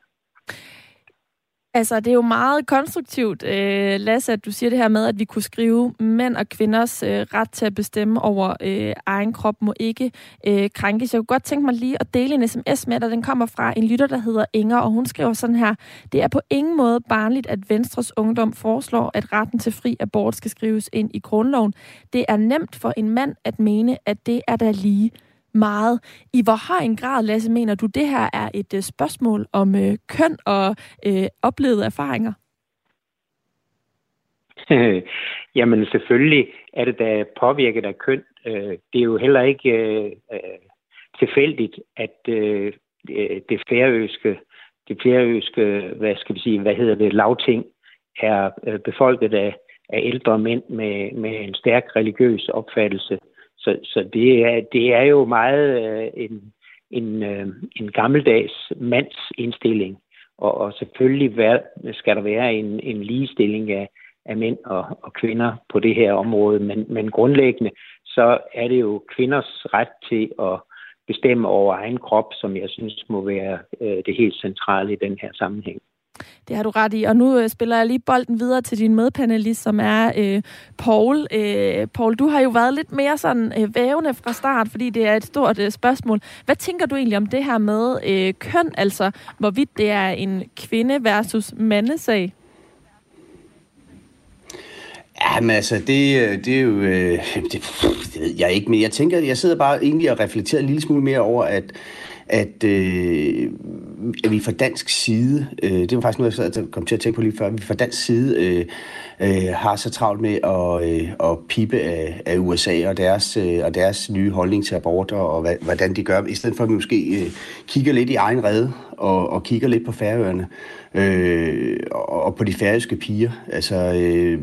Altså, det er jo meget konstruktivt, øh, Lasse, at du siger det her med, at vi kunne skrive, mænd og kvinders øh, ret til at bestemme over øh, egen krop må ikke øh, krænkes. Jeg kunne godt tænke mig lige at dele en sms med dig. Den kommer fra en lytter, der hedder Inger, og hun skriver sådan her. Det er på ingen måde barnligt, at Venstres Ungdom foreslår, at retten til fri abort skal skrives ind i grundloven. Det er nemt for en mand at mene, at det er der lige meget. I hvor høj en grad, Lasse, mener du, det her er et øh, spørgsmål om øh, køn og øh, oplevede erfaringer? Jamen selvfølgelig er det da påvirket af køn. Øh, det er jo heller ikke øh, øh, tilfældigt, at det færøske, det færøske, hvad skal vi sige, hvad hedder det, lavting, er befolket af, af ældre mænd med, med en stærk religiøs opfattelse. Så, så det, er, det er jo meget øh, en, en, øh, en gammeldags mands indstilling. Og, og selvfølgelig skal der være en, en ligestilling af, af mænd og, og kvinder på det her område. Men, men grundlæggende så er det jo kvinders ret til at bestemme over egen krop, som jeg synes må være øh, det helt centrale i den her sammenhæng. Det har du ret i. Og nu øh, spiller jeg lige bolden videre til din medpanelist, som er øh, Paul. Øh, Paul, du har jo været lidt mere sådan øh, vævende fra start, fordi det er et stort øh, spørgsmål. Hvad tænker du egentlig om det her med øh, køn, altså hvorvidt det er en kvinde versus mandesag? Jamen altså, det, øh, det er jo... Øh, det, det ved jeg ikke, men jeg tænker, jeg sidder bare egentlig og reflekterer en lille smule mere over, at at, øh, at vi fra dansk side, øh, det var faktisk noget, jeg kom til at tænke på lige før, vi fra dansk side øh, øh, har så travlt med at, øh, at pipe af, af USA og deres, øh, og deres nye holdning til aborter og, hvordan de gør, i stedet for at vi måske øh, kigger lidt i egen redde og, og kigger lidt på færøerne øh, og, og på de færøske piger. Altså, øh,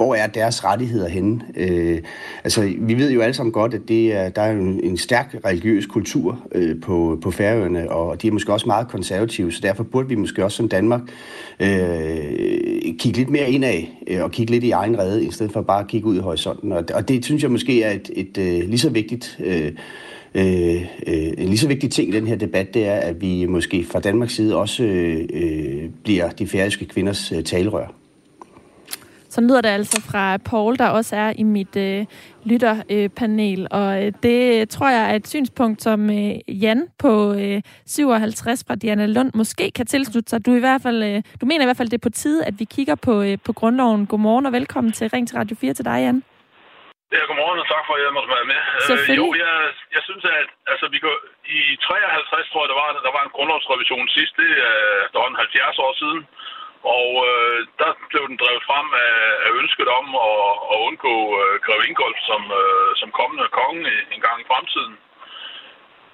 hvor er deres rettigheder henne? Øh, altså, vi ved jo alle sammen godt, at det er, der er en, en stærk religiøs kultur øh, på, på færøerne, og de er måske også meget konservative, så derfor burde vi måske også som Danmark øh, kigge lidt mere indad øh, og kigge lidt i egen redde, i stedet for bare at kigge ud i horisonten. Og, og det synes jeg måske er et, et, et øh, lige så vigtigt øh, Øh, øh, en lige så vigtig ting i den her debat, det er, at vi måske fra Danmarks side også øh, øh, bliver de færøske kvinders øh, talerør. Så lyder det altså fra Paul, der også er i mit øh, lytterpanel. Øh, og øh, det tror jeg er et synspunkt, som øh, Jan på øh, 57 fra Diana Lund måske kan tilslutte sig. Du, i hvert fald, øh, du mener i hvert fald, det er på tide, at vi kigger på, øh, på grundloven. Godmorgen og velkommen til Ring til Radio 4 til dig, Jan. Ja, godmorgen, og tak for, at jeg måtte være med. Øh, jo, jeg, jeg synes, at altså, vi går, i 53, tror jeg, der var, der var en grundlovsrevision sidst. Det er efterhånden 70 år siden. Og øh, der blev den drevet frem af, af ønsket om at, at undgå øh, Greve Ingolf som, øh, som kommende konge en gang i fremtiden.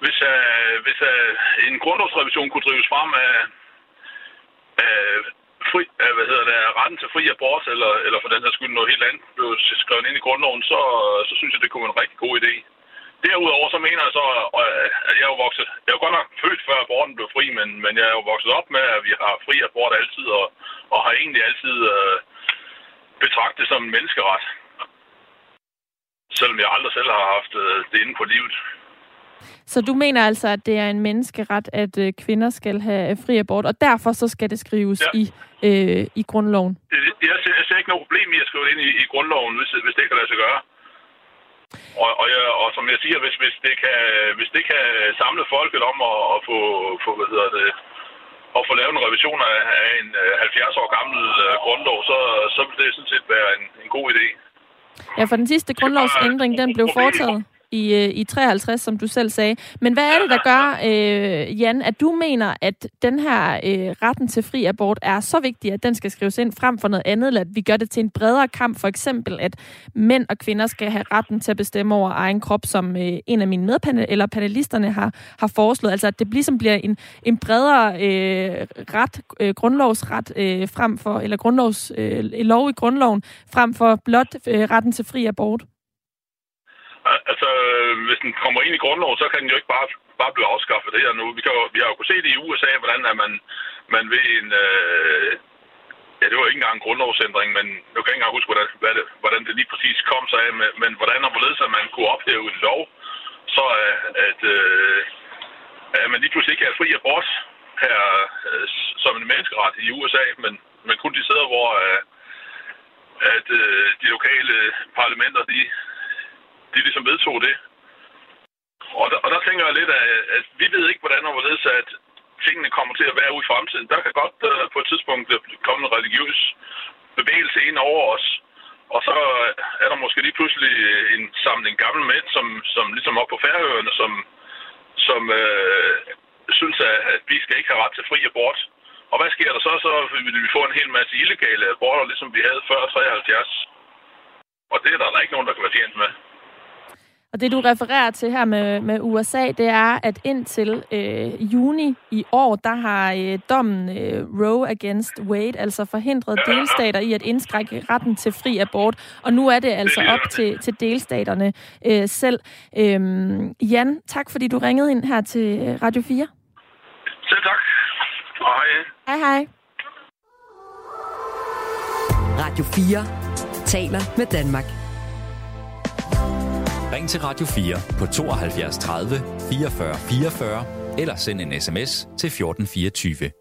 Hvis, øh, hvis øh, en grundlovsrevision kunne drives frem af, af fri, øh, hvad hedder det, retten til fri abort, eller, eller for den her skyld noget helt andet, blev skrevet ind i grundloven, så, så synes jeg, det kunne være en rigtig god idé. Derudover så mener jeg så, øh, at jeg er jo vokset, jeg er jo godt nok født før aborten blev fri, men, men jeg er jo vokset op med, at vi har fri abort altid, og, og har egentlig altid øh, betragtet det som en menneskeret. Selvom jeg aldrig selv har haft øh, det inde på livet. Så du mener altså, at det er en menneskeret, at øh, kvinder skal have fri abort, og derfor så skal det skrives ja. i, øh, i grundloven? Jeg ser, jeg ser ikke noget problem i at skrive det ind i, i grundloven, hvis, hvis det kan lade sig gøre. Og, og, jeg, og som jeg siger, hvis, hvis, det kan, hvis det kan samle folket om at, at få, få, hvad hedder det, at få lavet en revision af, af en 70 øh, år gammel uh, grundlov, så, så vil det sådan set være en, en god idé. Ja, for den sidste grundlovsændring, den blev foretaget i, øh, i 53, som du selv sagde. Men hvad er det, der gør, øh, Jan, at du mener, at den her øh, retten til fri abort er så vigtig, at den skal skrives ind frem for noget andet, eller at vi gør det til en bredere kamp, for eksempel at mænd og kvinder skal have retten til at bestemme over egen krop, som øh, en af mine medpanel eller panelisterne har, har foreslået. Altså at det ligesom bliver en, en bredere øh, ret, øh, grundlovsret øh, frem for, eller grundlovs, øh, lov i grundloven, frem for blot øh, retten til fri abort. Altså, hvis den kommer ind i grundloven, så kan den jo ikke bare, bare blive afskaffet det her nu. Vi, kan jo, vi har jo kunnet se det i USA, hvordan er man, man ved en... Øh, ja, det var ikke engang en grundlovsændring, men jeg kan ikke engang huske, hvordan, hvad det, hvordan det lige præcis kom sig af, men, men hvordan og hvorledes at man kunne ophæve en lov, så øh, at, øh, at man lige pludselig ikke er fri abort. her øh, som en menneskeret i USA, men, men kun de steder, hvor øh, at øh, de lokale parlamenter, de, de ligesom vedtog det. Og der, og der tænker jeg lidt, at, at vi ved ikke, hvordan og hvorledes, at tingene kommer til at være ude i fremtiden. Der kan godt uh, på et tidspunkt komme en religiøs bevægelse ind over os. Og så øh, er der måske lige pludselig øh, en samling gamle mænd, som, som ligesom op på færøerne, som, som øh, synes, at, at vi skal ikke have ret til fri abort. Og hvad sker der så? Så vil vi få en hel masse illegale aborter, ligesom vi havde før 73. Og det er der, der ikke nogen, der kan være tjent med. Og det, du refererer til her med, med USA, det er, at indtil øh, juni i år, der har øh, dommen øh, Roe against Wade altså forhindret delstater i at indskrække retten til fri abort. Og nu er det altså op til, til delstaterne øh, selv. Øh, Jan, tak fordi du ringede ind her til Radio 4. Selv tak. Og hej. Hej hej. Radio 4 taler med Danmark. Ring til Radio 4 på 72 30 44 44 eller send en sms til 1424.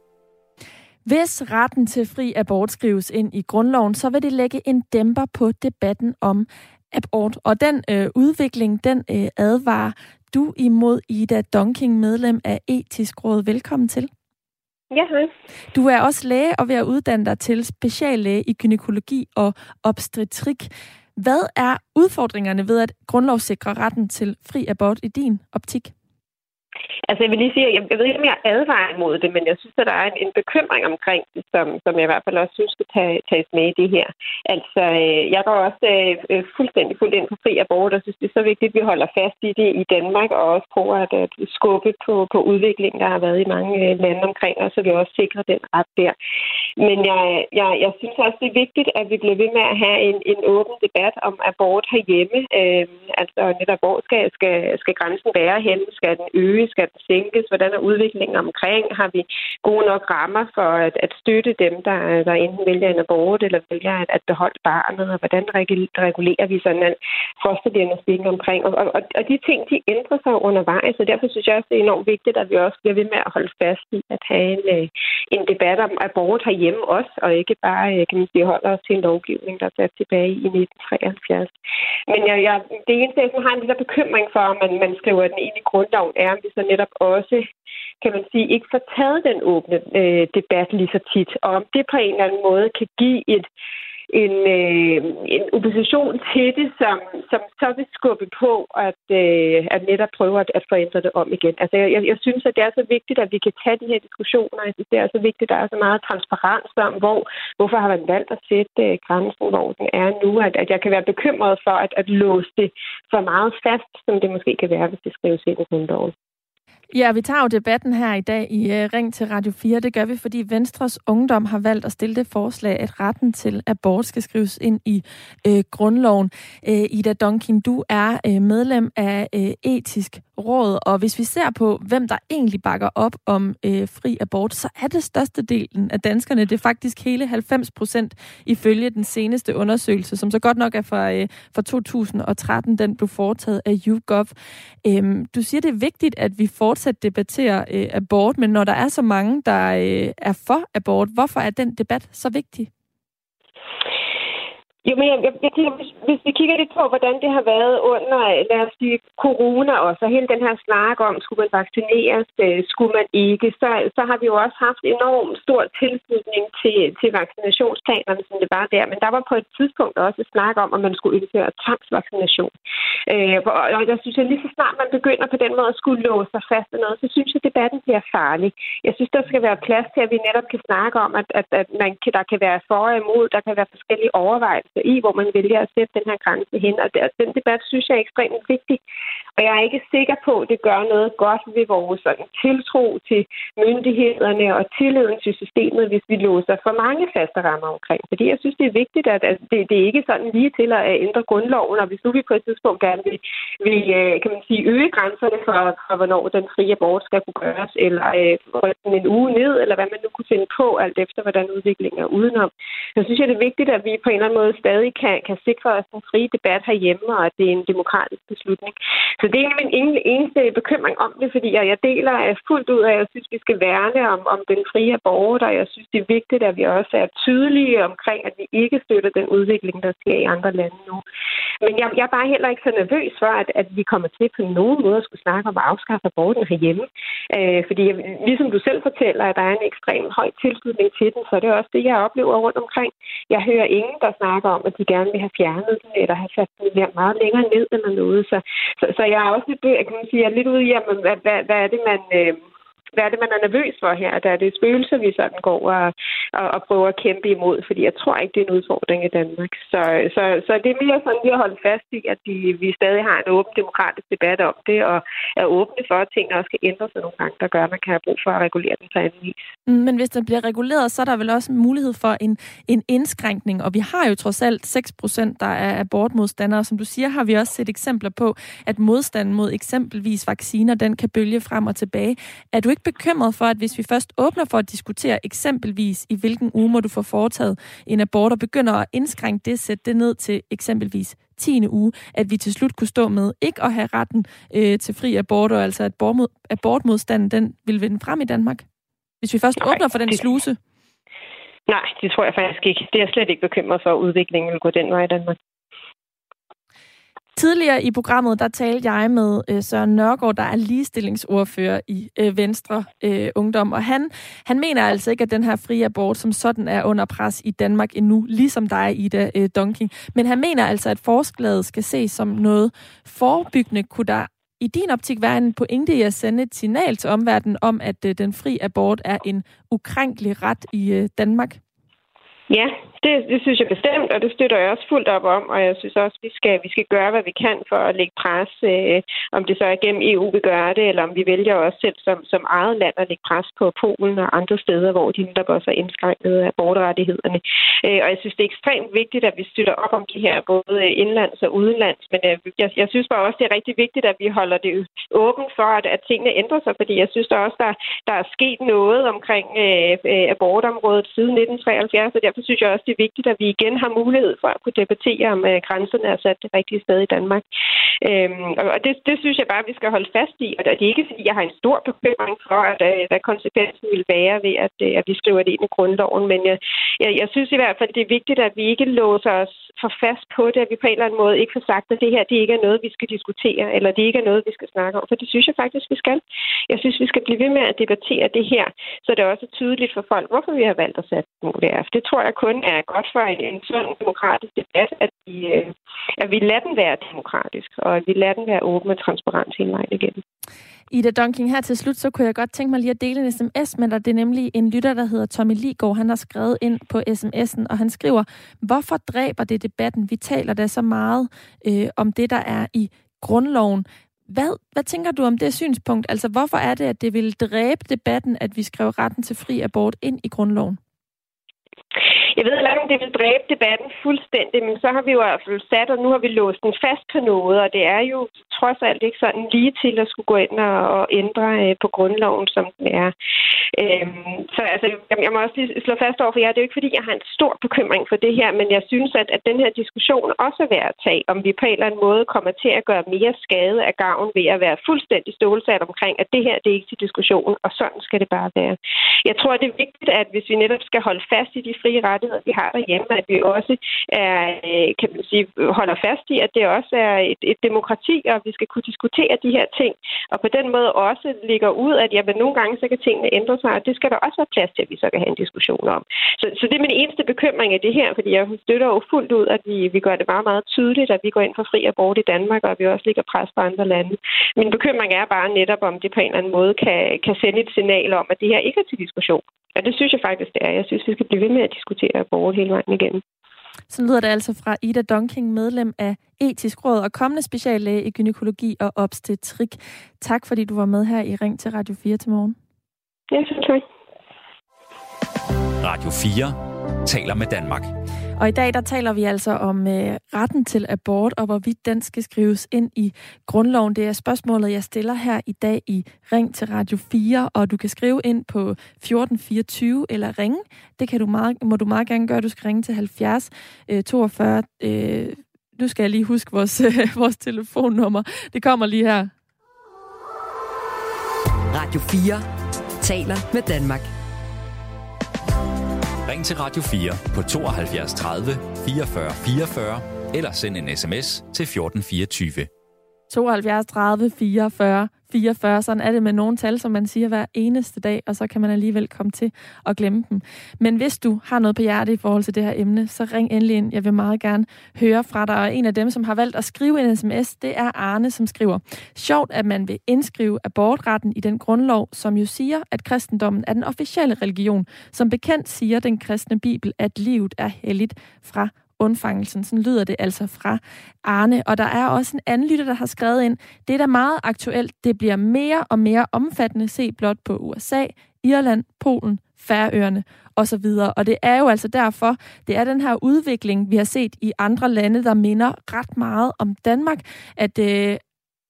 Hvis retten til fri abort skrives ind i grundloven, så vil det lægge en dæmper på debatten om abort. Og den øh, udvikling, den øh, advarer du imod Ida Donking, medlem af Etisk Råd. Velkommen til. Ja, hej. Du er også læge og ved at uddanne dig til speciallæge i gynækologi og obstetrik. Hvad er udfordringerne ved at grundlovssikre retten til fri abort i din optik? Altså jeg vil lige sige, jeg, jeg ved ikke, om jeg advarer imod det, men jeg synes, at der er en, en bekymring omkring det, som, som jeg i hvert fald også synes skal tage, tages med i det her. Altså øh, jeg går også øh, øh fuldstændig fuldt ind på fri abort, og synes, det er så vigtigt, at vi holder fast i det i Danmark, og også prøver at, at skubbe på, på udviklingen, der har været i mange øh, lande omkring os, så vi også sikrer den ret der. Men jeg, jeg, jeg synes også, det er vigtigt, at vi bliver ved med at have en, en åben debat om abort herhjemme. Øh, altså netop, hvor skal, skal, skal grænsen være henne? Skal den øge skal den sænkes? Hvordan er udviklingen omkring? Har vi gode nok rammer for at, at støtte dem, der, der enten vælger en abort eller vælger at, at beholde barnet? Og hvordan regulerer vi sådan en fosterdiagnostik omkring? Og, og, og de ting, de ændrer sig undervejs, og derfor synes jeg også, det er enormt vigtigt, at vi også bliver ved med at holde fast i at have en, øh, en debat om abort herhjemme også, og ikke bare, øh, kan man sige, holder os til en lovgivning, der er sat tilbage i 1973. Men jeg, jeg, det eneste, jeg har en lille bekymring for, at man, man skriver den ind i grundloven, er, om vi så netop også, kan man sige, ikke får taget den åbne øh, debat lige så tit, og om det på en eller anden måde kan give et, en, øh, en opposition til det, som, som så vil skubbe på at, øh, at netop prøve at, at forændre det om igen. Altså, jeg, jeg synes, at det er så vigtigt, at vi kan tage de her diskussioner. Jeg synes, det er så vigtigt, at der er så meget transparens om, hvor, hvorfor har man valgt at sætte øh, grænsen, hvor den er nu. At, at jeg kan være bekymret for at, at låse det for meget fast, som det måske kan være, hvis det skrives ind i grundloven. Ja, vi tager jo debatten her i dag i uh, Ring til Radio 4. Det gør vi, fordi Venstres Ungdom har valgt at stille det forslag, at retten til abort skal skrives ind i uh, grundloven. Uh, Ida Donkin, du er uh, medlem af uh, Etisk Råd, og hvis vi ser på, hvem der egentlig bakker op om uh, fri abort, så er det største delen af danskerne. Det er faktisk hele 90 procent ifølge den seneste undersøgelse, som så godt nok er fra, uh, fra 2013. Den blev foretaget af YouGov. Uh, du siger, det er vigtigt, at vi får fortsat debattere øh, abort, men når der er så mange, der øh, er for abort, hvorfor er den debat så vigtig? Jo, men jeg, jeg, jeg hvis, hvis vi kigger lidt på, hvordan det har været under, øh, lad os sige, corona også, og hele den her snak om, skulle man vaccineres, øh, skulle man ikke, så, så har vi jo også haft enormt stor tilslutning til, til vaccinationsplanerne, som det var der. Men der var på et tidspunkt også snak om, at man skulle indføre tvangsvaccination. Øh, og jeg synes, at lige så snart man begynder på den måde at skulle låse sig fast af noget, så synes jeg, at debatten bliver farlig. Jeg synes, der skal være plads til, at vi netop kan snakke om, at, at, at man, der kan være for og imod, der kan være forskellige overvejelser mennesker i, hvor man vælger at sætte den her grænse hen. Og den debat synes jeg er ekstremt vigtig. Og jeg er ikke sikker på, at det gør noget godt ved vores sådan, tiltro til myndighederne og tilliden til systemet, hvis vi låser for mange faste rammer omkring. Fordi jeg synes, det er vigtigt, at det, det er ikke sådan lige til at ændre grundloven, og hvis nu vi på et tidspunkt gerne vil, vil øh, kan man sige, øge grænserne for, for, hvornår den frie abort skal kunne gøres, eller øh, en uge ned, eller hvad man nu kunne finde på, alt efter hvordan udviklingen er udenom, så synes jeg, det er vigtigt, at vi på en eller anden måde stadig kan, kan sikre os en fri debat herhjemme, og at det er en demokratisk beslutning. Så det er egentlig min eneste bekymring om det, fordi jeg, jeg deler fuldt ud af, at jeg synes, vi skal værne om, om den frie abort, og jeg synes, det er vigtigt, at vi også er tydelige omkring, at vi ikke støtter den udvikling, der sker i andre lande nu. Men jeg, jeg er bare heller ikke så nervøs for, at, at vi kommer til på nogen måde at skulle snakke om at afskaffe aborten herhjemme. Øh, fordi ligesom du selv fortæller, at der er en ekstrem høj tilslutning til den, så det er også det, jeg oplever rundt omkring. Jeg hører ingen, der snakker om, at de gerne vil have fjernet den, eller have sat den meget længere ned eller noget. Så, så, så jeg er også lidt, jeg kan sige, jeg er lidt ude i, jamen, hvad, hvad, hvad er det, man... Øh, hvad er det, man er nervøs for her? Der er det spøgelser, vi sådan går og, og, og prøver at kæmpe imod, fordi jeg tror ikke, det er en udfordring i Danmark. Så, så, så det er mere sådan, lige at holde fast i, at de, vi stadig har en åben demokratisk debat om det, og er åbne for, at tingene også kan ændre sig nogle gange, der gør, at man kan have brug for at regulere den på anden vis. Mm, men hvis den bliver reguleret, så er der vel også en mulighed for en, en indskrænkning, og vi har jo trods alt 6 procent, der er abortmodstandere. Som du siger, har vi også set eksempler på, at modstanden mod eksempelvis vacciner, den kan bølge frem og tilbage. Er du ikke bekymret for, at hvis vi først åbner for at diskutere eksempelvis, i hvilken uge må du få foretaget en abort, og begynder at indskrænke det, sætte det ned til eksempelvis 10. uge, at vi til slut kunne stå med ikke at have retten øh, til fri abort, og altså at abortmodstanden den vil vinde frem i Danmark? Hvis vi først Nej, åbner for den sluse? Nej, det tror jeg faktisk ikke. Det er jeg slet ikke bekymret for, at udviklingen vil gå den vej i Danmark. Tidligere i programmet, der talte jeg med øh, Søren Nørgaard, der er ligestillingsordfører i øh, Venstre øh, Ungdom, og han, han mener altså ikke, at den her frie abort som sådan er under pres i Danmark endnu, ligesom dig, Ida øh, Donking. Men han mener altså, at forslaget skal ses som noget forebyggende. Kunne der i din optik være en pointe i at sende et signal til omverdenen om, at øh, den fri abort er en ukrænkelig ret i øh, Danmark? Ja, det, det synes jeg bestemt, og det støtter jeg også fuldt op om, og jeg synes også, vi skal, vi skal gøre, hvad vi kan for at lægge pres, øh, om det så er gennem EU, vi gør det, eller om vi vælger også selv som, som eget land at lægge pres på Polen og andre steder, hvor de netop også er indskrænket af borgerrettighederne. Øh, og jeg synes, det er ekstremt vigtigt, at vi støtter op om de her, både indlands og udenlands, men øh, jeg, jeg synes bare også, det er rigtig vigtigt, at vi holder det åbent for, at, at tingene ændrer sig, fordi jeg synes der også, der, der er sket noget omkring øh, øh abortområdet siden 1973, og derfor synes jeg også, det er vigtigt, at vi igen har mulighed for at kunne debattere, om øh, grænserne er sat det rigtige sted i Danmark. Øhm, og det, det synes jeg bare, vi skal holde fast i. Og det er ikke, fordi jeg har en stor bekymring for, at, øh, hvad konsekvensen vil være ved, at, øh, at vi skriver det ind i grundloven. Men jeg, jeg, jeg synes i hvert fald, det er vigtigt, at vi ikke låser os for fast på det, at vi på en eller anden måde ikke får sagt, at det her det ikke er noget, vi skal diskutere, eller det ikke er noget, vi skal snakke om. For det synes jeg faktisk, vi skal. Jeg synes, vi skal blive ved med at debattere det her, så det er også tydeligt for folk, hvorfor vi har valgt at sætte det Det tror jeg kun er godt for en, en sådan demokratisk debat, at vi, øh, at vi lader den være demokratisk, og at vi lader den være åben og transparent hele vejen igennem. Ida Dunking, her til slut, så kunne jeg godt tænke mig lige at dele en sms men der Det er nemlig en lytter, der hedder Tommy Ligård. Han har skrevet ind på sms'en, og han skriver, hvorfor dræber det debatten? Vi taler da så meget øh, om det, der er i grundloven. Hvad, hvad tænker du om det synspunkt? Altså, hvorfor er det, at det vil dræbe debatten, at vi skriver retten til fri abort ind i grundloven? Jeg ved ikke, om det vil dræbe debatten fuldstændig, men så har vi jo i hvert fald sat, og nu har vi låst den fast på noget, og det er jo trods alt ikke sådan lige til at skulle gå ind og, og ændre øh, på grundloven, som den er. Øhm, så altså, jeg, må også lige slå fast over for jer, det er jo ikke fordi, jeg har en stor bekymring for det her, men jeg synes, at, at den her diskussion også er værd at tage, om vi på en eller anden måde kommer til at gøre mere skade af gavn ved at være fuldstændig stålsat omkring, at det her det er ikke til diskussion, og sådan skal det bare være. Jeg tror, det er vigtigt, at hvis vi netop skal holde fast i de frie rettigheder, vi har derhjemme, at vi også er, øh, kan man sige, holder fast i, at det også er et, et demokrati, og vi skal kunne diskutere de her ting, og på den måde også ligger ud, at jamen, nogle gange så kan tingene ændre sig, og det skal der også være plads til, at vi så kan have en diskussion om. Så, så det er min eneste bekymring af det her, fordi jeg støtter jo fuldt ud, at vi, vi gør det meget, meget tydeligt, at vi går ind for fri abort i Danmark, og at vi også ligger pres på andre lande. Min bekymring er bare netop, om det på en eller anden måde kan, kan sende et signal om, at det her ikke er til diskussion. Og det synes jeg faktisk, det er. Jeg synes, vi skal blive ved med at diskutere abort hele vejen igennem. Så lyder det altså fra Ida Donking, medlem af Etisk Råd og kommende speciallæge i gynækologi og obstetrik. Tak fordi du var med her i Ring til Radio 4 til morgen. Ja, tak. Radio 4 taler med Danmark. Og i dag der taler vi altså om øh, retten til abort og hvorvidt den skal skrives ind i grundloven. Det er spørgsmålet, jeg stiller her i dag i Ring til Radio 4, og du kan skrive ind på 1424 eller ringe. Det kan du meget, må du meget gerne gøre. Du skal ringe til 70 øh, 42. Øh, nu skal jeg lige huske vores, øh, vores telefonnummer. Det kommer lige her. Radio 4 taler med Danmark. Ring til Radio 4 på 72 30 44 44 eller send en sms til 1424. 72 30 44 44. Sådan er det med nogle tal, som man siger hver eneste dag, og så kan man alligevel komme til at glemme dem. Men hvis du har noget på hjerte i forhold til det her emne, så ring endelig ind. Jeg vil meget gerne høre fra dig. Og en af dem, som har valgt at skrive en sms, det er Arne, som skriver, Sjovt, at man vil indskrive abortretten i den grundlov, som jo siger, at kristendommen er den officielle religion. Som bekendt siger den kristne bibel, at livet er helligt fra undfangelsen. Sådan lyder det altså fra Arne. Og der er også en anden lytter, der har skrevet ind, det er da meget aktuelt. Det bliver mere og mere omfattende. Se blot på USA, Irland, Polen, Færøerne osv. Og det er jo altså derfor, det er den her udvikling, vi har set i andre lande, der minder ret meget om Danmark, at øh,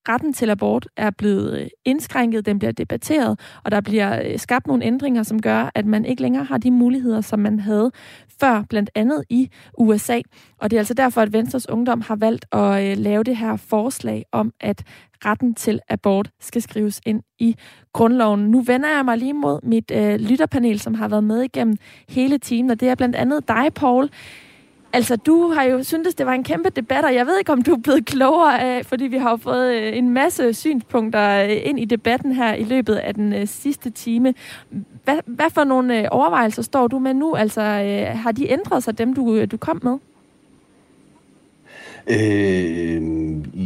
retten til abort er blevet øh, indskrænket, den bliver debatteret, og der bliver øh, skabt nogle ændringer, som gør, at man ikke længere har de muligheder, som man havde før, blandt andet i USA. Og det er altså derfor, at Venstres Ungdom har valgt at øh, lave det her forslag om, at retten til abort skal skrives ind i grundloven. Nu vender jeg mig lige mod mit øh, lytterpanel, som har været med igennem hele timen, og det er blandt andet dig, Paul. Altså, du har jo syntes, det var en kæmpe debat, og jeg ved ikke, om du er blevet klogere af, fordi vi har jo fået øh, en masse synspunkter øh, ind i debatten her i løbet af den øh, sidste time. Hvad, hvad for nogle overvejelser står du med nu? Altså, har de ændret sig, dem du, du kom med? Øh,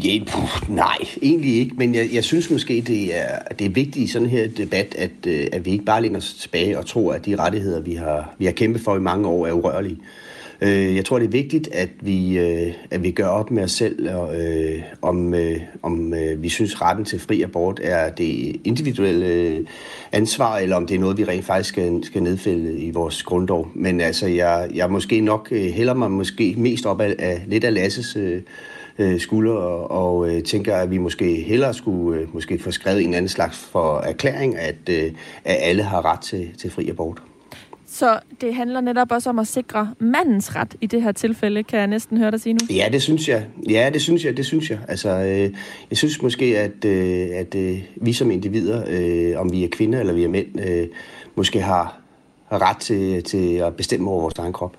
ja, puh, nej, egentlig ikke, men jeg, jeg synes måske, det er, det er vigtigt i sådan her debat, at, at vi ikke bare læner os tilbage og tror, at de rettigheder, vi har, vi har kæmpet for i mange år, er urørlige. Øh, Øh, jeg tror, det er vigtigt, at vi, øh, at vi gør op med os selv, og, øh, om, øh, om øh, vi synes, retten til fri abort er det individuelle øh, ansvar, eller om det er noget, vi rent faktisk skal, skal nedfælde i vores grundlov. Men altså, jeg, jeg måske nok øh, hælder mig måske mest op af, af lidt af Lasses øh, øh, skulder, og, og øh, tænker, at vi måske hellere skulle øh, måske få skrevet en anden slags for erklæring, at, øh, at alle har ret til, til fri abort. Så det handler netop også om at sikre mandens ret i det her tilfælde, kan jeg næsten høre dig sige nu. Ja, det synes jeg. Ja, det synes jeg. Det synes jeg. Altså, øh, jeg synes måske, at, øh, at øh, vi som individer, øh, om vi er kvinder eller vi er mænd, øh, måske har, ret til, til at bestemme over vores egen krop.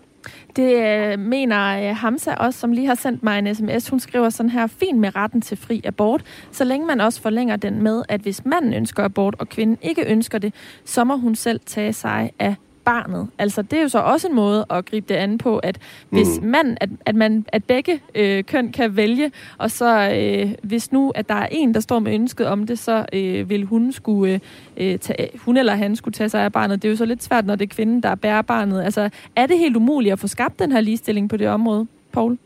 Det øh, mener øh, Hamza også, som lige har sendt mig en sms. Hun skriver sådan her, fint med retten til fri abort, så længe man også forlænger den med, at hvis manden ønsker abort, og kvinden ikke ønsker det, så må hun selv tage sig af barnet. Altså, det er jo så også en måde at gribe det an på, at hvis mm. mand, at, at, man, at begge øh, køn kan vælge, og så øh, hvis nu, at der er en, der står med ønsket om det, så øh, vil hun skulle øh, tage, hun eller han skulle tage sig af barnet. Det er jo så lidt svært, når det er kvinden, der bærer barnet. Altså, er det helt umuligt at få skabt den her ligestilling på det område, Paul?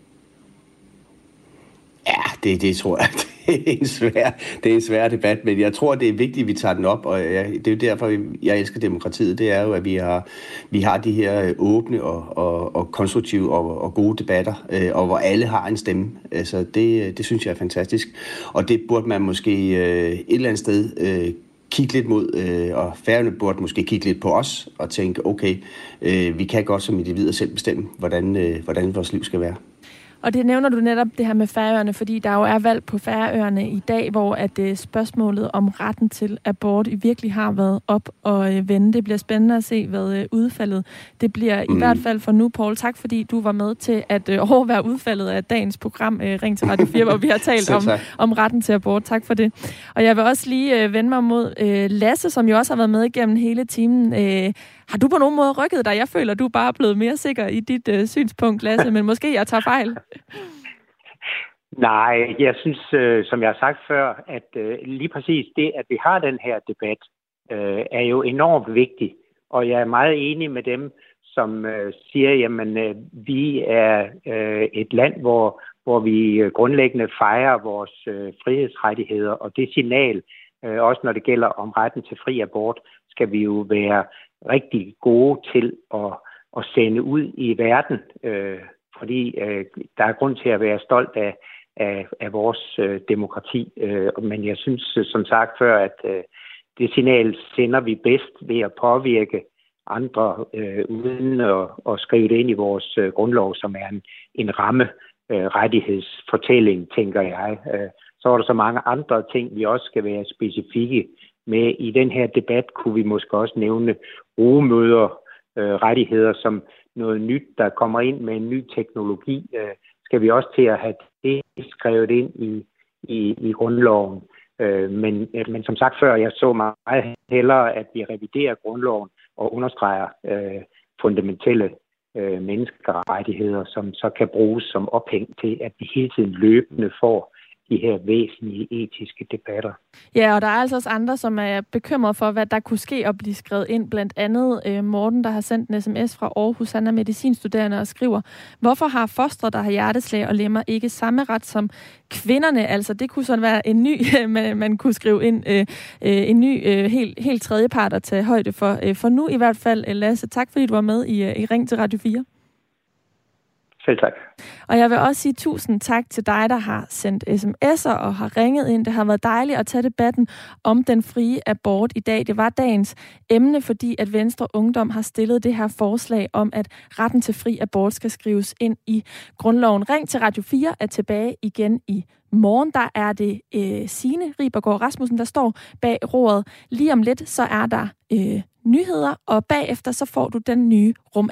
Ja, det, det tror jeg, det er, en svær, det er en svær debat, men jeg tror, det er vigtigt, at vi tager den op, og jeg, det er jo derfor, jeg elsker demokratiet, det er jo, at vi har, vi har de her øh, åbne og, og, og konstruktive og, og gode debatter, øh, og hvor alle har en stemme. Altså, det, øh, det synes jeg er fantastisk, og det burde man måske øh, et eller andet sted øh, kigge lidt mod, øh, og færgerne burde måske kigge lidt på os og tænke, okay, øh, vi kan godt som individer selv bestemme, hvordan, øh, hvordan vores liv skal være. Og det nævner du netop det her med Færøerne, fordi der jo er valg på Færøerne i dag, hvor at uh, spørgsmålet om retten til abort virkelig har været op og uh, vende. Det bliver spændende at se, hvad uh, udfaldet det bliver. Mm. I hvert fald for nu, Paul. Tak fordi du var med til at uh, overvære udfaldet af dagens program Ring til Radio 4, hvor vi har talt om, om retten til abort. Tak for det. Og jeg vil også lige vende mig mod Lasse, som jo også har været med igennem hele timen har du på nogen måde rykket dig? Jeg føler, du er bare blevet mere sikker i dit øh, synspunkt, Lasse, men måske jeg tager fejl. Nej, jeg synes, øh, som jeg har sagt før, at øh, lige præcis det, at vi har den her debat, øh, er jo enormt vigtigt. Og jeg er meget enig med dem, som øh, siger, jamen, øh, vi er øh, et land, hvor, hvor vi øh, grundlæggende fejrer vores øh, frihedsrettigheder, og det signal, øh, også når det gælder om retten til fri abort, skal vi jo være rigtig gode til at, at sende ud i verden, øh, fordi øh, der er grund til at være stolt af, af, af vores øh, demokrati. Øh, men jeg synes, øh, som sagt før, at øh, det signal sender vi bedst ved at påvirke andre øh, uden at, at skrive det ind i vores øh, grundlov, som er en, en ramme øh, rettighedsfortælling, tænker jeg. Øh, så er der så mange andre ting, vi også skal være specifikke med. I den her debat kunne vi måske også nævne rugemøder, øh, rettigheder som noget nyt, der kommer ind med en ny teknologi. Øh, skal vi også til at have det skrevet ind i, i, i grundloven. Øh, men, øh, men som sagt før, jeg så meget hellere, at vi reviderer grundloven og understreger øh, fundamentelle øh, menneskerettigheder, som så kan bruges som ophæng til, at vi hele tiden løbende får de her væsentlige etiske debatter. Ja, og der er altså også andre, som er bekymret for, hvad der kunne ske og blive skrevet ind. Blandt andet øh, Morten, der har sendt en sms fra Aarhus. Han er medicinstuderende og skriver, hvorfor har fostre, der har hjerteslag og lemmer, ikke samme ret som kvinderne? Altså, det kunne sådan være en ny, man, man kunne skrive ind, øh, øh en ny, øh, helt, helt tredje part at tage højde for. Øh, for nu i hvert fald, øh, Lasse, tak fordi du var med i, i Ring til Radio 4. Selv tak. Og jeg vil også sige tusind tak til dig, der har sendt sms'er og har ringet ind. Det har været dejligt at tage debatten om den frie abort i dag. Det var dagens emne, fordi at Venstre Ungdom har stillet det her forslag om, at retten til fri abort skal skrives ind i grundloven. Ring til Radio 4 er tilbage igen i morgen. Der er det øh, Signe Ribergaard Rasmussen, der står bag roret. Lige om lidt, så er der øh, nyheder, og bagefter så får du den nye rum